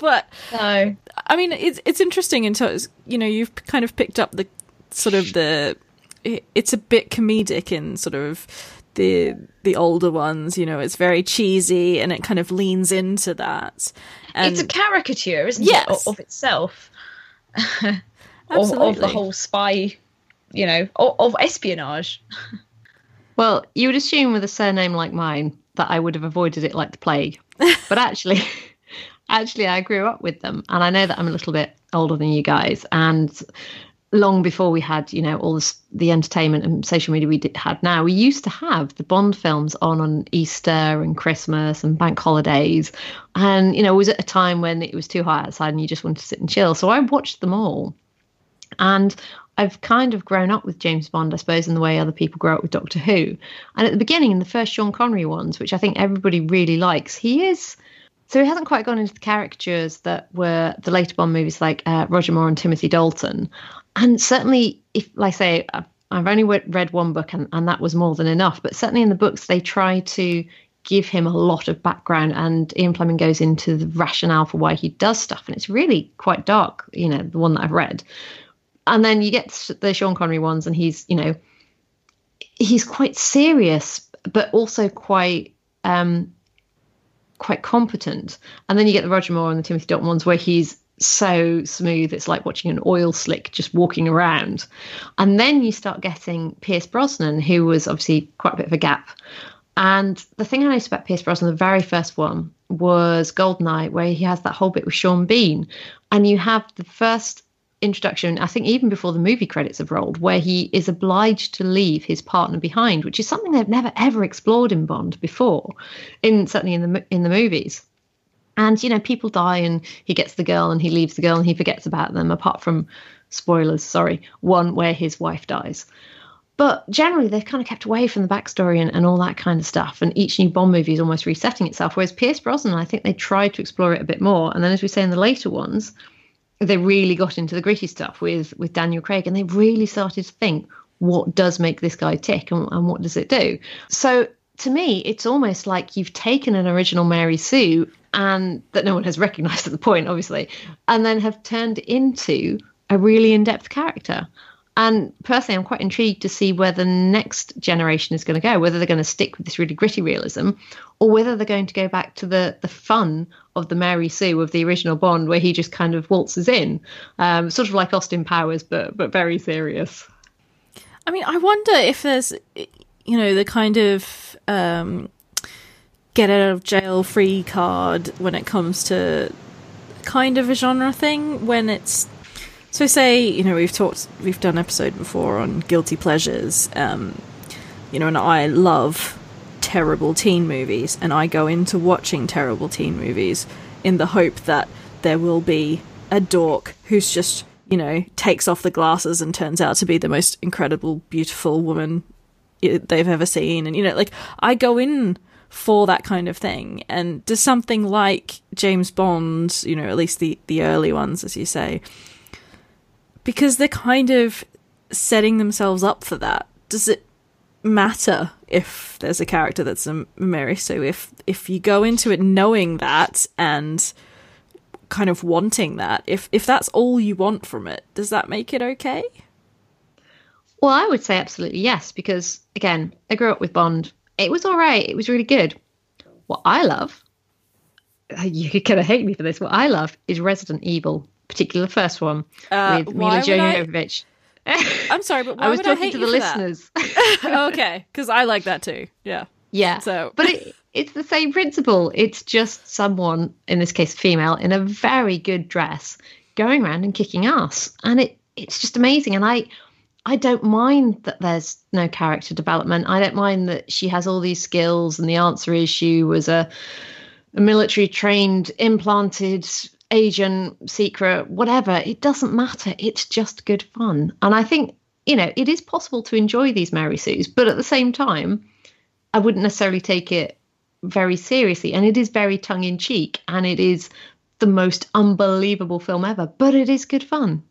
But no. I mean it's it's interesting until you know you've kind of picked up the sort of the it's a bit comedic in sort of the the older ones. You know, it's very cheesy and it kind of leans into that. And it's a caricature, isn't yes. it, of, of itself, of, of, the whole spy, you know, of, of espionage. Well, you would assume with a surname like mine that I would have avoided it like the plague, but actually. actually i grew up with them and i know that i'm a little bit older than you guys and long before we had you know all this, the entertainment and social media we did, had now we used to have the bond films on on easter and christmas and bank holidays. And you know it was at a time when it was too hot outside and you just wanted to sit and chill. So i watched them all. And I've kind of grown up with James Bond, I suppose, in the way other people grow up with Doctor Who. And at the beginning, in the first Sean Connery ones, which I think everybody really likes, he is so he hasn't quite gone into the caricatures that were the later Bond movies like uh, Roger Moore and Timothy Dalton and certainly if like I say I've only read one book and, and that was more than enough but certainly in the books they try to give him a lot of background and Ian Fleming goes into the rationale for why he does stuff and it's really quite dark you know the one that I've read. And then you get the Sean Connery ones and he's you know he's quite serious but also quite um quite competent. And then you get the Roger Moore and the Timothy Dalton ones where he's so smooth it's like watching an oil slick just walking around. And then you start getting pierce brosnan who was obviously quite a bit of a gap. And the thing i noticed about pierce brosnan the very first one was goldeneye where he has that whole bit with sean bean. And you have the first introduction i think even before the movie credits have rolled where he is obliged to leave his partner behind which is something they've never ever explored in bond before in certainly in the in the movies and, you know, people die and he gets the girl and he leaves the girl and he forgets about them, apart from spoilers, sorry, one where his wife dies. But generally, they've kind of kept away from the backstory and, and all that kind of stuff. And each new Bond movie is almost resetting itself. Whereas Pierce Brosnan, I think they tried to explore it a bit more. And then, as we say in the later ones, they really got into the gritty stuff with with Daniel Craig, and they really started to think, what does make this guy tick, and, and what does it do? So to me, it's almost like you've taken an original Mary Sue and that no one has recognized at the point, obviously, and then have turned into a really in depth character. And personally, I'm quite intrigued to see where the next generation is going to go, whether they're going to stick with this really gritty realism or whether they're going to go back to the, the fun of the Mary Sue of the original Bond, where he just kind of waltzes in, um, sort of like Austin Powers, but, but very serious. I mean, I wonder if there's, you know, the kind of um, get out of jail free card when it comes to kind of a genre thing when it's so say you know we've talked we've done episode before on guilty pleasures um you know and i love terrible teen movies and i go into watching terrible teen movies in the hope that there will be a dork who's just you know takes off the glasses and turns out to be the most incredible beautiful woman they've ever seen and you know like i go in for that kind of thing. And does something like James Bond, you know, at least the, the early ones, as you say, because they're kind of setting themselves up for that, does it matter if there's a character that's a Mary Sue. If if you go into it knowing that and kind of wanting that, if if that's all you want from it, does that make it okay? Well, I would say absolutely yes, because again, I grew up with Bond. It was all right. It was really good. What I love, you're gonna hate me for this. What I love is Resident Evil, particularly the first one Uh, with Mila I- Jovovich. I'm sorry, but why I was talking hate to the listeners. okay, because I like that too. Yeah. Yeah. So- but it, it's the same principle. It's just someone, in this case, female, in a very good dress, going around and kicking ass, and it it's just amazing. And I I don't mind that there's no character development. I don't mind that she has all these skills, and the answer is she was a a military trained, implanted agent, secret, whatever. It doesn't matter. It's just good fun. And I think, you know, it is possible to enjoy these Mary Sues, but at the same time, I wouldn't necessarily take it very seriously. And it is very tongue in cheek and it is the most unbelievable film ever, but it is good fun.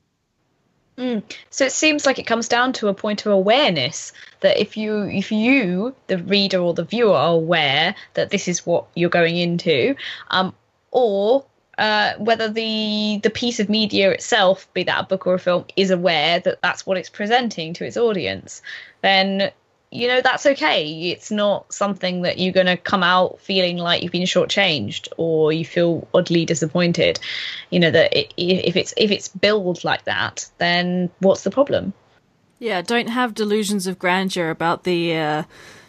So it seems like it comes down to a point of awareness that if you if you the reader or the viewer are aware that this is what you're going into, um, or uh, whether the the piece of media itself, be that a book or a film, is aware that that's what it's presenting to its audience, then you know that's okay. It's not something that you're going to come out feeling like you've been shortchanged or you feel oddly disappointed. You know that i if it's if it's billed like that, then what's the problem? Yeah, don't have delusions of grandeur about the, uh,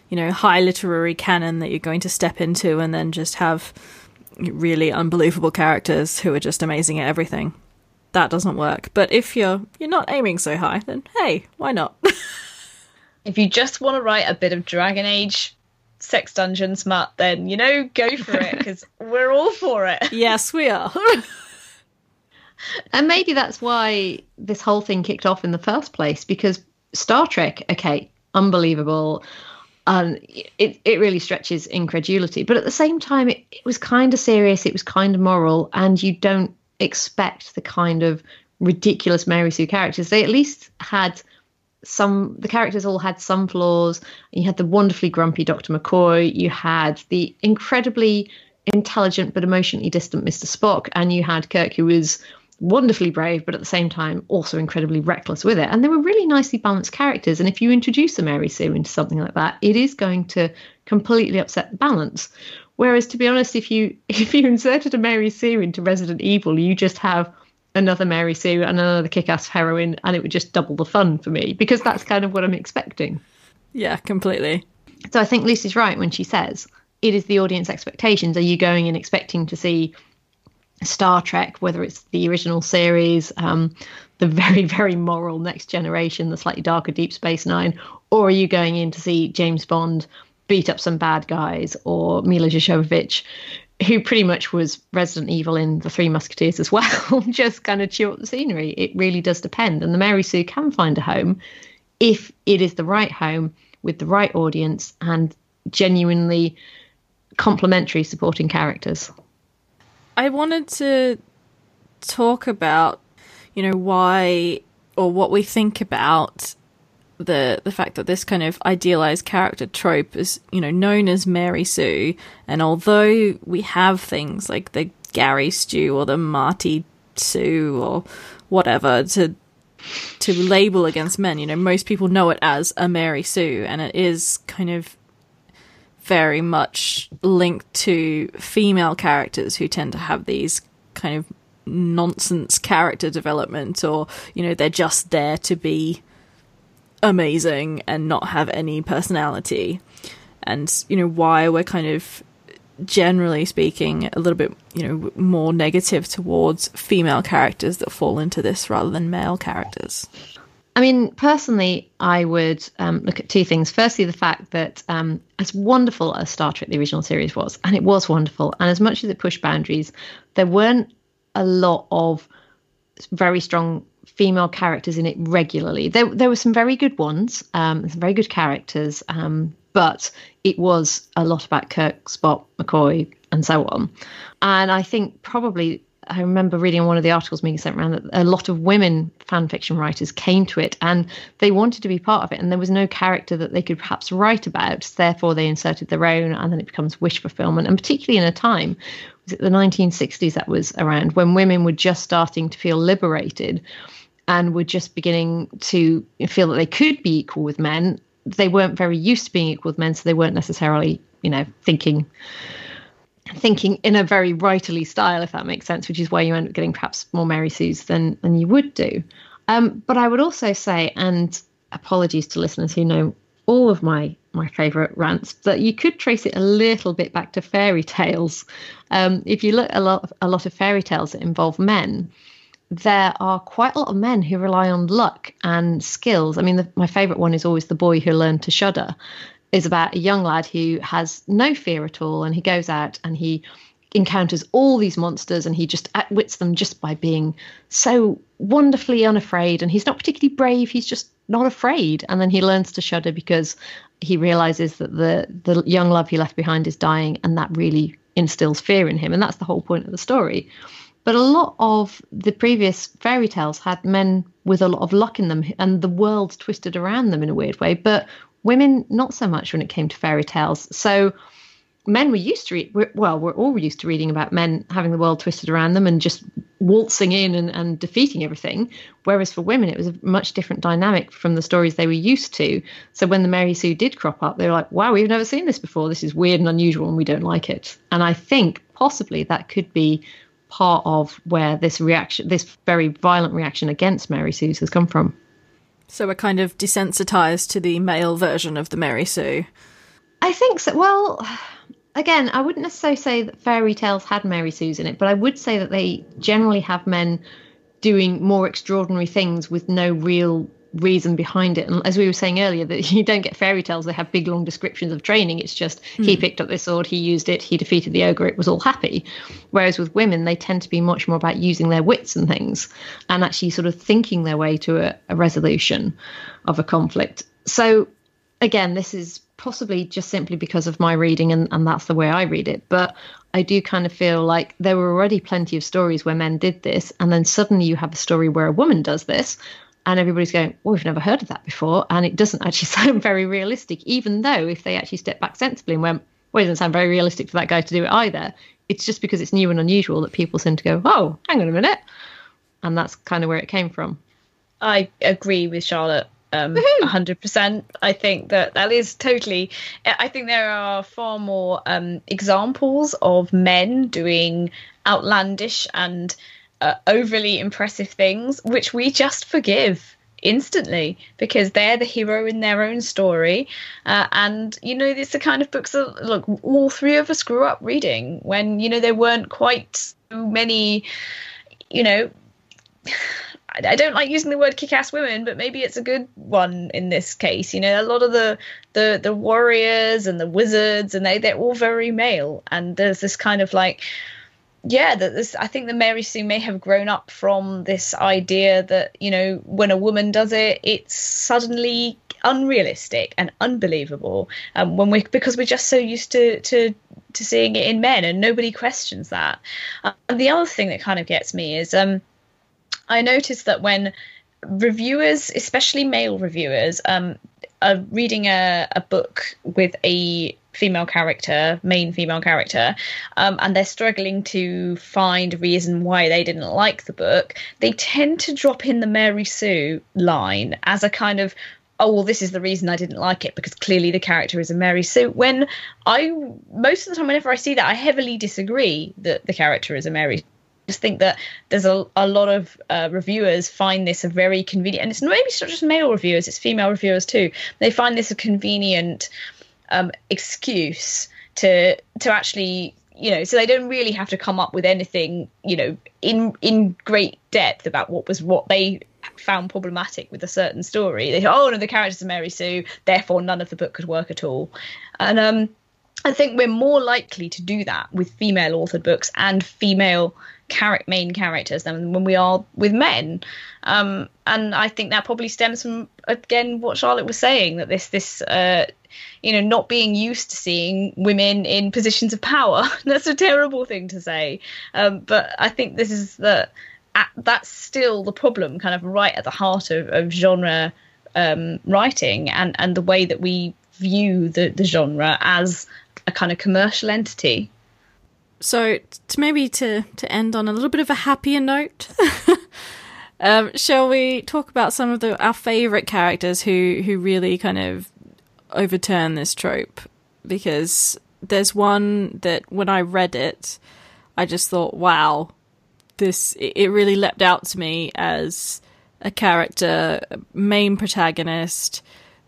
you know, high literary canon that you're going to step into and then just have really unbelievable characters who are just amazing at everything. That doesn't work. But if you're you're not aiming so high, then hey, why not? If you just want to write a bit of Dragon Age sex dungeon smut, then you know go for it because we're all for it. yes, we are. And maybe that's why this whole thing kicked off in the first place because Star Trek, okay, unbelievable. And it, it really stretches incredulity. But at the same time, it, it was kind of serious, it was kind of moral, and you don't expect the kind of ridiculous Mary Sue characters. They at least had some the characters all had some flaws. You had the wonderfully grumpy Dr. McCoy, you had the incredibly intelligent but emotionally distant Mr. Spock, and you had Kirk who was wonderfully brave but at the same time also incredibly reckless with it. And they were really nicely balanced characters. And if you introduce a Mary Sue into something like that, it is going to completely upset the balance. Whereas to be honest, if you if you inserted a Mary Sue into Resident Evil, you just have another Mary Sue and another kick-ass heroine, and it would just double the fun for me because that's kind of what I'm expecting. yeah, completely. So I think Lucy's right when she says it is the audience expectations. Are you going in expecting to see Star Trek, whether it's the original series, um, the very, very moral Next Generation, the slightly darker Deep Space Nine, or are you going in to see James Bond beat up some bad guys or Mila Jovovich, who pretty much was Resident Evil in The Three Musketeers as well, just kind of chew up the scenery? It really does depend. And the Mary Sue can find a home if it is the right home with the right audience and genuinely complementary supporting characters. I wanted to talk about, you know, why or what we think about the the fact that this kind of idealized character trope is, you know, known as Mary Sue, and although we have things like the Gary Stu or the Marty Sue or whatever to to label against men, you know, most people know it as a Mary Sue, and it is kind of very much linked to female characters who tend to have these kind of nonsense character development or you know they're just there to be amazing and not have any personality and you know why we're kind of generally speaking a little bit you know more negative towards female characters that fall into this rather than male characters I mean, personally, I would um, look at two things. Firstly, the fact that um, as wonderful as Star Trek, the original series, was, and it was wonderful, and as much as it pushed boundaries, there weren't a lot of very strong female characters in it regularly. There, there were some very good ones, um, some very good characters, um, but it was a lot about Kirk, Spock, McCoy, and so on. And I think probably I remember reading one of the articles being sent around that a lot of women fan fiction writers came to it and they wanted to be part of it, and there was no character that they could perhaps write about. Therefore, they inserted their own, and then it becomes wish fulfillment. And particularly in a time, was it the 1960s that was around when women were just starting to feel liberated and were just beginning to feel that they could be equal with men. They weren't very used to being equal with men, so they weren't necessarily, you know, thinking thinking in a very writerly style, if that makes sense, which is why you end up getting perhaps more Mary Sue's than than you would do. Um, but I would also say, and apologies to listeners who know all of my my favourite rants, that you could trace it a little bit back to fairy tales. Um, if you look a lot of, a lot of fairy tales that involve men, there are quite a lot of men who rely on luck and skills. I mean, the, my favourite one is always the boy who learned to shudder, is about a young lad who has no fear at all and he goes out and he encounters all these monsters and he just outwits them just by being so wonderfully unafraid. And he's not particularly brave he's just not afraid. And then he learns to shudder because he realizes that the the young love he left behind is dying and that really instills fear in him. And that's the whole point of the story but a lot of the previous fairy tales had men with a lot of luck in them and the world twisted around them in a weird way but Women, not so much when it came to fairy tales. So men were used to well, we're all used to reading about men having the world twisted around them and just waltzing in and, and defeating everything. Whereas for women, it was a much different dynamic from the stories they were used to. So when the Mary Sue did crop up, they were like, wow, we've never seen this before. This is weird and unusual and we don't like it. And I think possibly that could be part of where this reaction, this very violent reaction against Mary Sue's has come from. So we're kind of desensitized to the male version of the Mary Sue. I think so. Well, again, I wouldn't necessarily say that fairy tales had Mary Sue's in it, but I would say that they generally have men doing more extraordinary things with no real reason behind it. And as we were saying earlier, that you don't get fairy tales, they have big long descriptions of training. It's just mm. he hmm. picked up this sword, he used it, he defeated the ogre, it was all happy. Whereas with women, they tend to be much more about using their wits and things and actually sort of thinking their way to a, a resolution of a conflict. So again, this is possibly just simply because of my reading and, and that's the way I read it. But I do kind of feel like there were already plenty of stories where men did this, and then suddenly you have a story where a woman does this, and everybody's going, "Well, we've never heard of that before," and it doesn't actually sound very realistic. Even though, if they actually step back sensibly and went, "Well, it doesn't sound very realistic for that guy to do it either," it's just because it's new and unusual that people seem to go, "Oh, hang on a minute," and that's kind of where it came from. I agree with Charlotte. Um, 100%. I think that that is totally. I think there are far more um, examples of men doing outlandish and uh, overly impressive things, which we just forgive instantly because they're the hero in their own story. Uh, and, you know, it's the kind of books that, look, all three of us grew up reading when, you know, there weren't quite so many, you know, I don't like using the word kick-ass women, but maybe it's a good one in this case. You know, a lot of the the the warriors and the wizards, and they they're all very male, and there's this kind of like yeah, that this I think the Mary Sue may have grown up from this idea that you know when a woman does it, it's suddenly unrealistic and unbelievable. Um, when we because we're just so used to to to seeing it in men, and nobody questions that. Uh, and the other thing that kind of gets me is um, I noticed that when reviewers, especially male reviewers, um, are reading a, a book with a female character, main female character, um, and they're struggling to find reason why they didn't like the book, they tend to drop in the Mary Sue line as a kind of oh well this is the reason i didn't like it because clearly the character is a mary sue when i most of the time whenever i see that i heavily disagree that the character is a mary just think that there's a, a lot of uh, reviewers find this a very convenient and it's maybe it's not just male reviewers it's female reviewers too. They find this a convenient um, excuse to to actually you know so they don't really have to come up with anything you know in in great depth about what was what they found problematic with a certain story. They oh no the characters are mary sue therefore none of the book could work at all. And um I think we're more likely to do that with female authored books and female char- main characters than when we are with men. Um, and I think that probably stems from again what Charlotte was saying that this this uh, you know not being used to seeing women in positions of power. That's a terrible thing to say, um, but I think this is the that's still the problem, kind of right at the heart of, of genre um, writing and and the way that we view the, the genre as a kind of commercial entity. So, to maybe to to end on a little bit of a happier note, um, shall we talk about some of the our favorite characters who who really kind of overturn this trope? Because there's one that when I read it, I just thought, wow, this it really leapt out to me as a character, main protagonist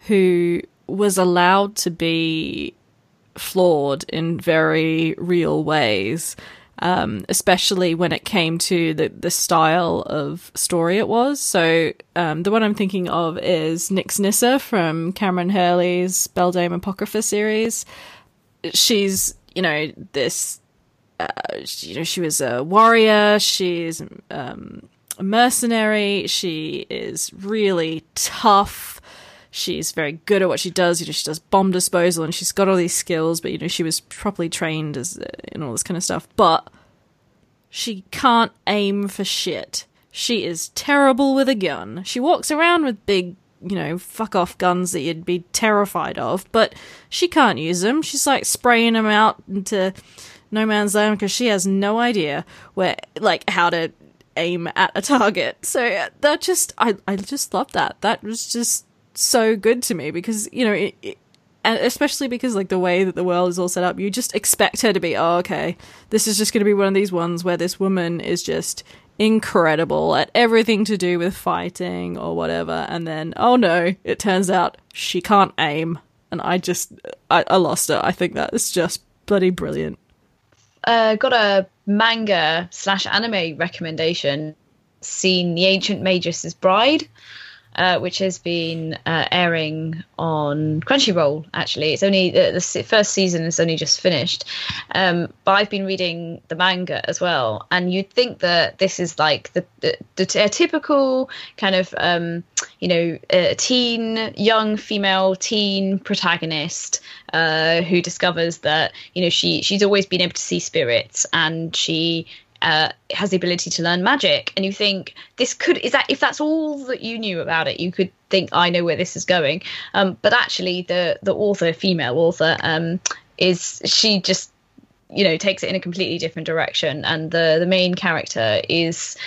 who was allowed to be flawed in very real ways, um, especially when it came to the, the style of story it was. So um, the one I'm thinking of is Nyxnissa from Kameron Hurley's Bel Dame Apocrypha series. She's, you know, this, uh, you know, she was a warrior. She's um, a mercenary. She is really tough she's very good at what she does. You know, she does bomb disposal and she's got all these skills, but you know, she was properly trained as uh, and all this kind of stuff. But she can't aim for shit. She is terrible with a gun. She walks around with big, you know, fuck off guns that you'd be terrified of, but she can't use them. She's like spraying them out into no man's land because she has no idea where, like, how to aim at a target. So uh, that just, I, I just love that. That was just so good to me because you know it, it, and especially because like the way that the world is all set up you just expect her to be oh okay this is just going to be one of these ones where this woman is just incredible at everything to do with fighting or whatever and then oh no it turns out she can't aim and i just i, I lost it i think that is just bloody brilliant. Uh got a manga slash anime recommendation. Seen the ancient magus' bride uh, which has been uh, airing on Crunchyroll. Actually, it's only the, the first season is only just finished, um, but I've been reading the manga as well, and you'd think that this is like the, the, the a typical kind of um, you know a teen, young female teen protagonist uh, who discovers that you know she she's always been able to see spirits and she uh, has the ability to learn magic, and you think this could is that if that's all that you knew about it, you could think I know where this is going. Um, but actually, the the author, female author, um, is she just you know takes it in a completely different direction, and the the main character is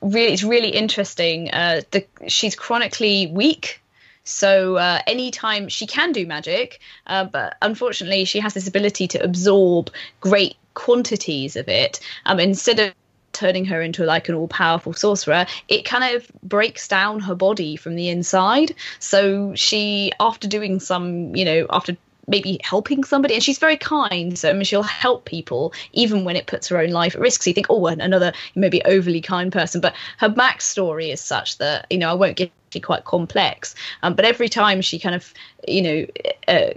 really it's really interesting. Uh, the she's chronically weak so uh, anytime she can do magic, uh, but unfortunately she has this ability to absorb great quantities of it. Um, instead of turning her into like an all powerful sorcerer, it kind of breaks down her body from the inside. So she, after doing some, you know, after maybe helping somebody, and she's very kind, so I mean, she'll help people even when it puts her own life at risk. So you think, oh, another maybe overly kind person, but her backstory is such that you know I won't get quite complex. Um, but every time she kind of, you know, uh,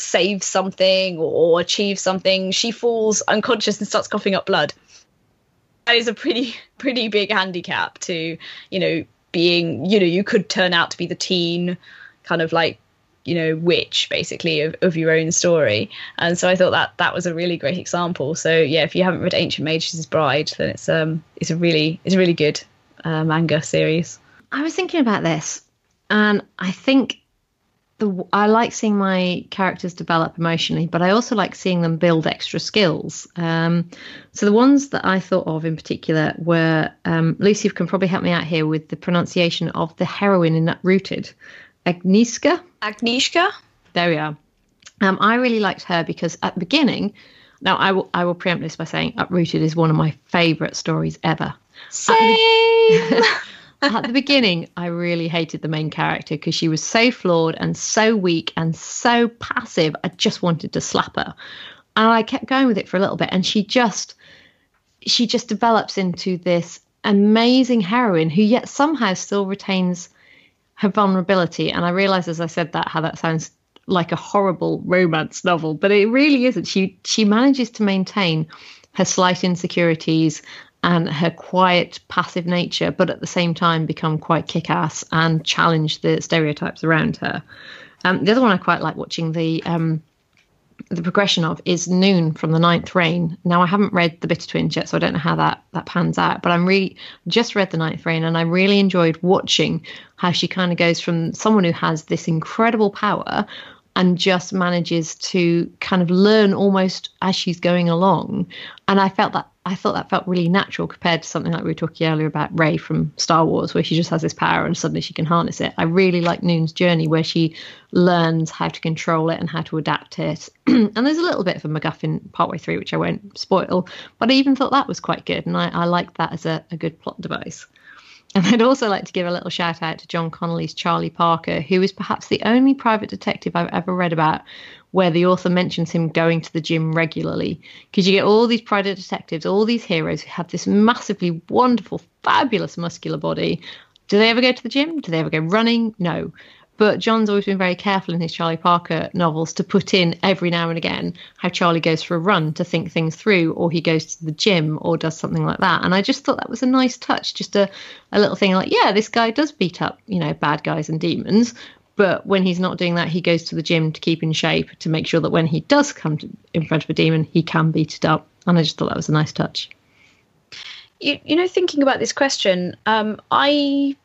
saves something or, achieve something, she falls unconscious and starts coughing up blood. That is a pretty pretty big handicap to you know being you know you could turn out to be the teen kind of like you know witch basically of, of your own story. And so i thought that that was a really great example. So yeah if you haven't read ancient magus' bride then it's um it's a really it's a really good uh, manga series. I was thinking about this and i think the I like seeing my characters develop emotionally, but I also like seeing them build extra skills. Um, so the ones that I thought of in particular were um, Lucy can probably help me out here with the pronunciation of the heroine in Uprooted, Agnieszka. Agnieszka. There we are. Um, I really liked her because at the beginning, now I will I will preempt this by saying Uprooted is one of my favourite stories ever. Same. at the beginning, I really hated the main character because she was so flawed and so weak and so passive. I just wanted to slap her. And I kept going with it for a little bit. And she just, she just develops into this amazing heroine who yet somehow still retains her vulnerability. And I realize as I said that how that sounds like a horrible romance novel, but it really isn't. She she manages to maintain her slight insecurities and her quiet, passive nature, but at the same time become quite kick ass and challenge the stereotypes around her. Um, the other one I quite like watching the um, the progression of is Noon from the Ninth Rain. Now I haven't read the Bitter Twins yet, so I don't know how that that pans out. But I'm really just read the Ninth Rain, and I really enjoyed watching how she kind of goes from someone who has this incredible power and just manages to kind of learn almost as she's going along. And I felt that I thought that felt really natural compared to something like we were talking earlier about Rey from Star Wars, where she just has this power and suddenly she can harness it. I really like Noon's journey where she learns how to control it and how to adapt it. and there's a little bit of a MacGuffin partway through, which I won't spoil, but I even thought that was quite good, and I, I that as a, a good plot device. And I'd also like to give a little shout out to John Connolly's Charlie Parker, who is perhaps the only private detective I've ever read about where the author mentions him going to the gym regularly. Because you get all these private detectives, all these heroes who have this massively wonderful, fabulous muscular body. Do they ever go to the gym? Do they ever go running? No. But John's always been very careful in his Charlie Parker novels to put in every now and again how Charlie goes for a run to think things through, or he goes to the gym or does something like that. And I just thought that was a nice touch, just a, a little thing like, yeah, this guy does beat up, you know, bad guys and demons. But when he's not doing that, he goes to the gym to keep in shape to make sure that when he does come to, in front of a demon, he can beat it up. And I just thought that was a nice touch. You, you know, thinking about this question, um, I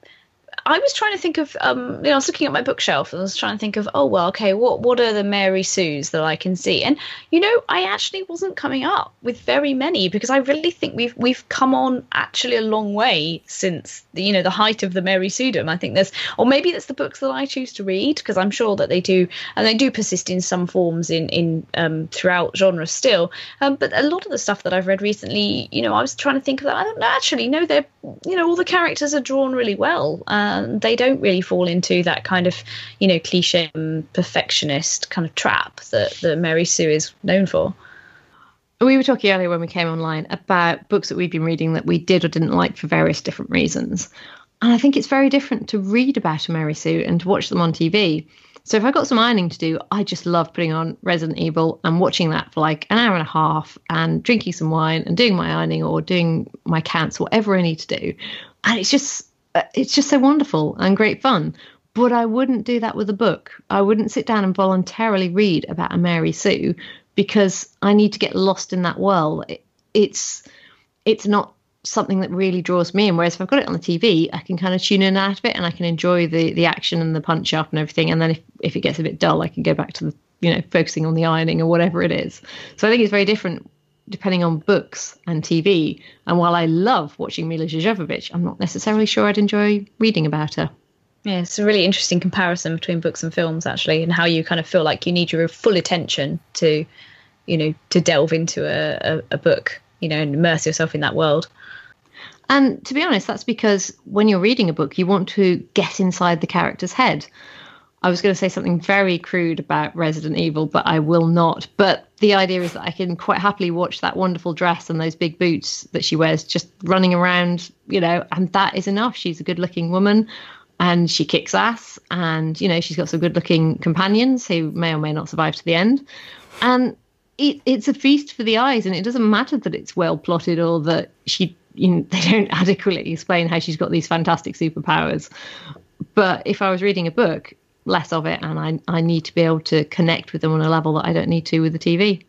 I was trying to think of, um, you know, I was looking at my bookshelf and I was trying to think of, oh well, okay, what what are the Mary Sues that I can see? And you know, I actually wasn't coming up with very many because I really think we've we've come on actually a long way since the, you know the height of the Mary Suedom. I think there's, or maybe that's the books that I choose to read because I'm sure that they do, and they do persist in some forms in in um, throughout genres still. Um, but a lot of the stuff that I've read recently, you know, I was trying to think of that. I don't know, actually, no, they're you know all the characters are drawn really well. Um, um, they don't really fall into that kind of, you know, cliche perfectionist kind of trap that, that Mary Sue is known for. We were talking earlier when we came online about books that we've been reading that we did or didn't like for various different reasons. And I think it's very different to read about a Mary Sue and to watch them on TV. So if I got some ironing to do, I just love putting on Resident Evil and watching that for like an hour and a half and drinking some wine and doing my ironing or doing my counts, whatever I need to do. And it's just Uh, it's just so wonderful and great fun. But I wouldn't do that with a book. I wouldn't sit down and voluntarily read about a Mary Sue because I need to get lost in that world. It, it's it's not something that really draws me in. Whereas if I've got it on the TV, I can kind of tune in out of it and I can enjoy the the action and the punch up and everything. And then if, if it gets a bit dull, I can go back to the you know focusing on the ironing or whatever it is. So I think it's very different depending on books and TV. And while I love watching Milla Jovovich, I'm not necessarily sure I'd enjoy reading about her. Yeah, it's a really interesting comparison between books and films, actually, and how you kind of feel like you need your full attention to, you know, to delve into a, a, a book, you know, and immerse yourself in that world. And to be honest, that's because when you're reading a book, you want to get inside the character's head. I was going to say something very crude about Resident Evil, but I will not. But the idea is that I can quite happily watch that wonderful dress and those big boots that she wears just running around, you know, and that is enough. She's a good looking woman and she kicks ass and, you know, she's got some good looking companions who may or may not survive to the end. And it, it's a feast for the eyes and it doesn't matter that it's well plotted or that she, you know, they don't adequately explain how she's got these fantastic superpowers. But if I was reading a book, less of it and I, I need to be able to connect with them on a level that I don't need to with the TV.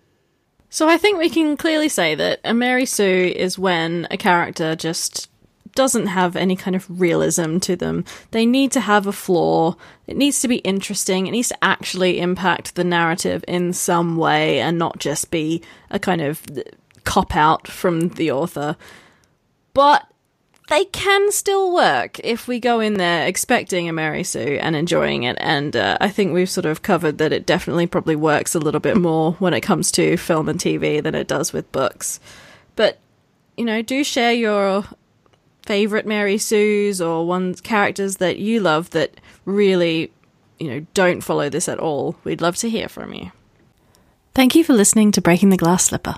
So I think we can clearly say that a Mary Sue is when a character just doesn't have any kind of realism to them. They need to have a flaw. It needs to be interesting. It needs to actually impact the narrative in some way and not just be a kind of cop out from the author. But they can still work if we go in there expecting a Mary Sue and enjoying it. And uh, I think we've sort of covered that it definitely probably works a little bit more when it comes to film and TV than it does with books. But, you know, do share your favorite Mary Sues or ones characters that you love that really, you know, don't follow this at all. We'd love to hear from you. Thank you for listening to Breaking the Glass Slipper.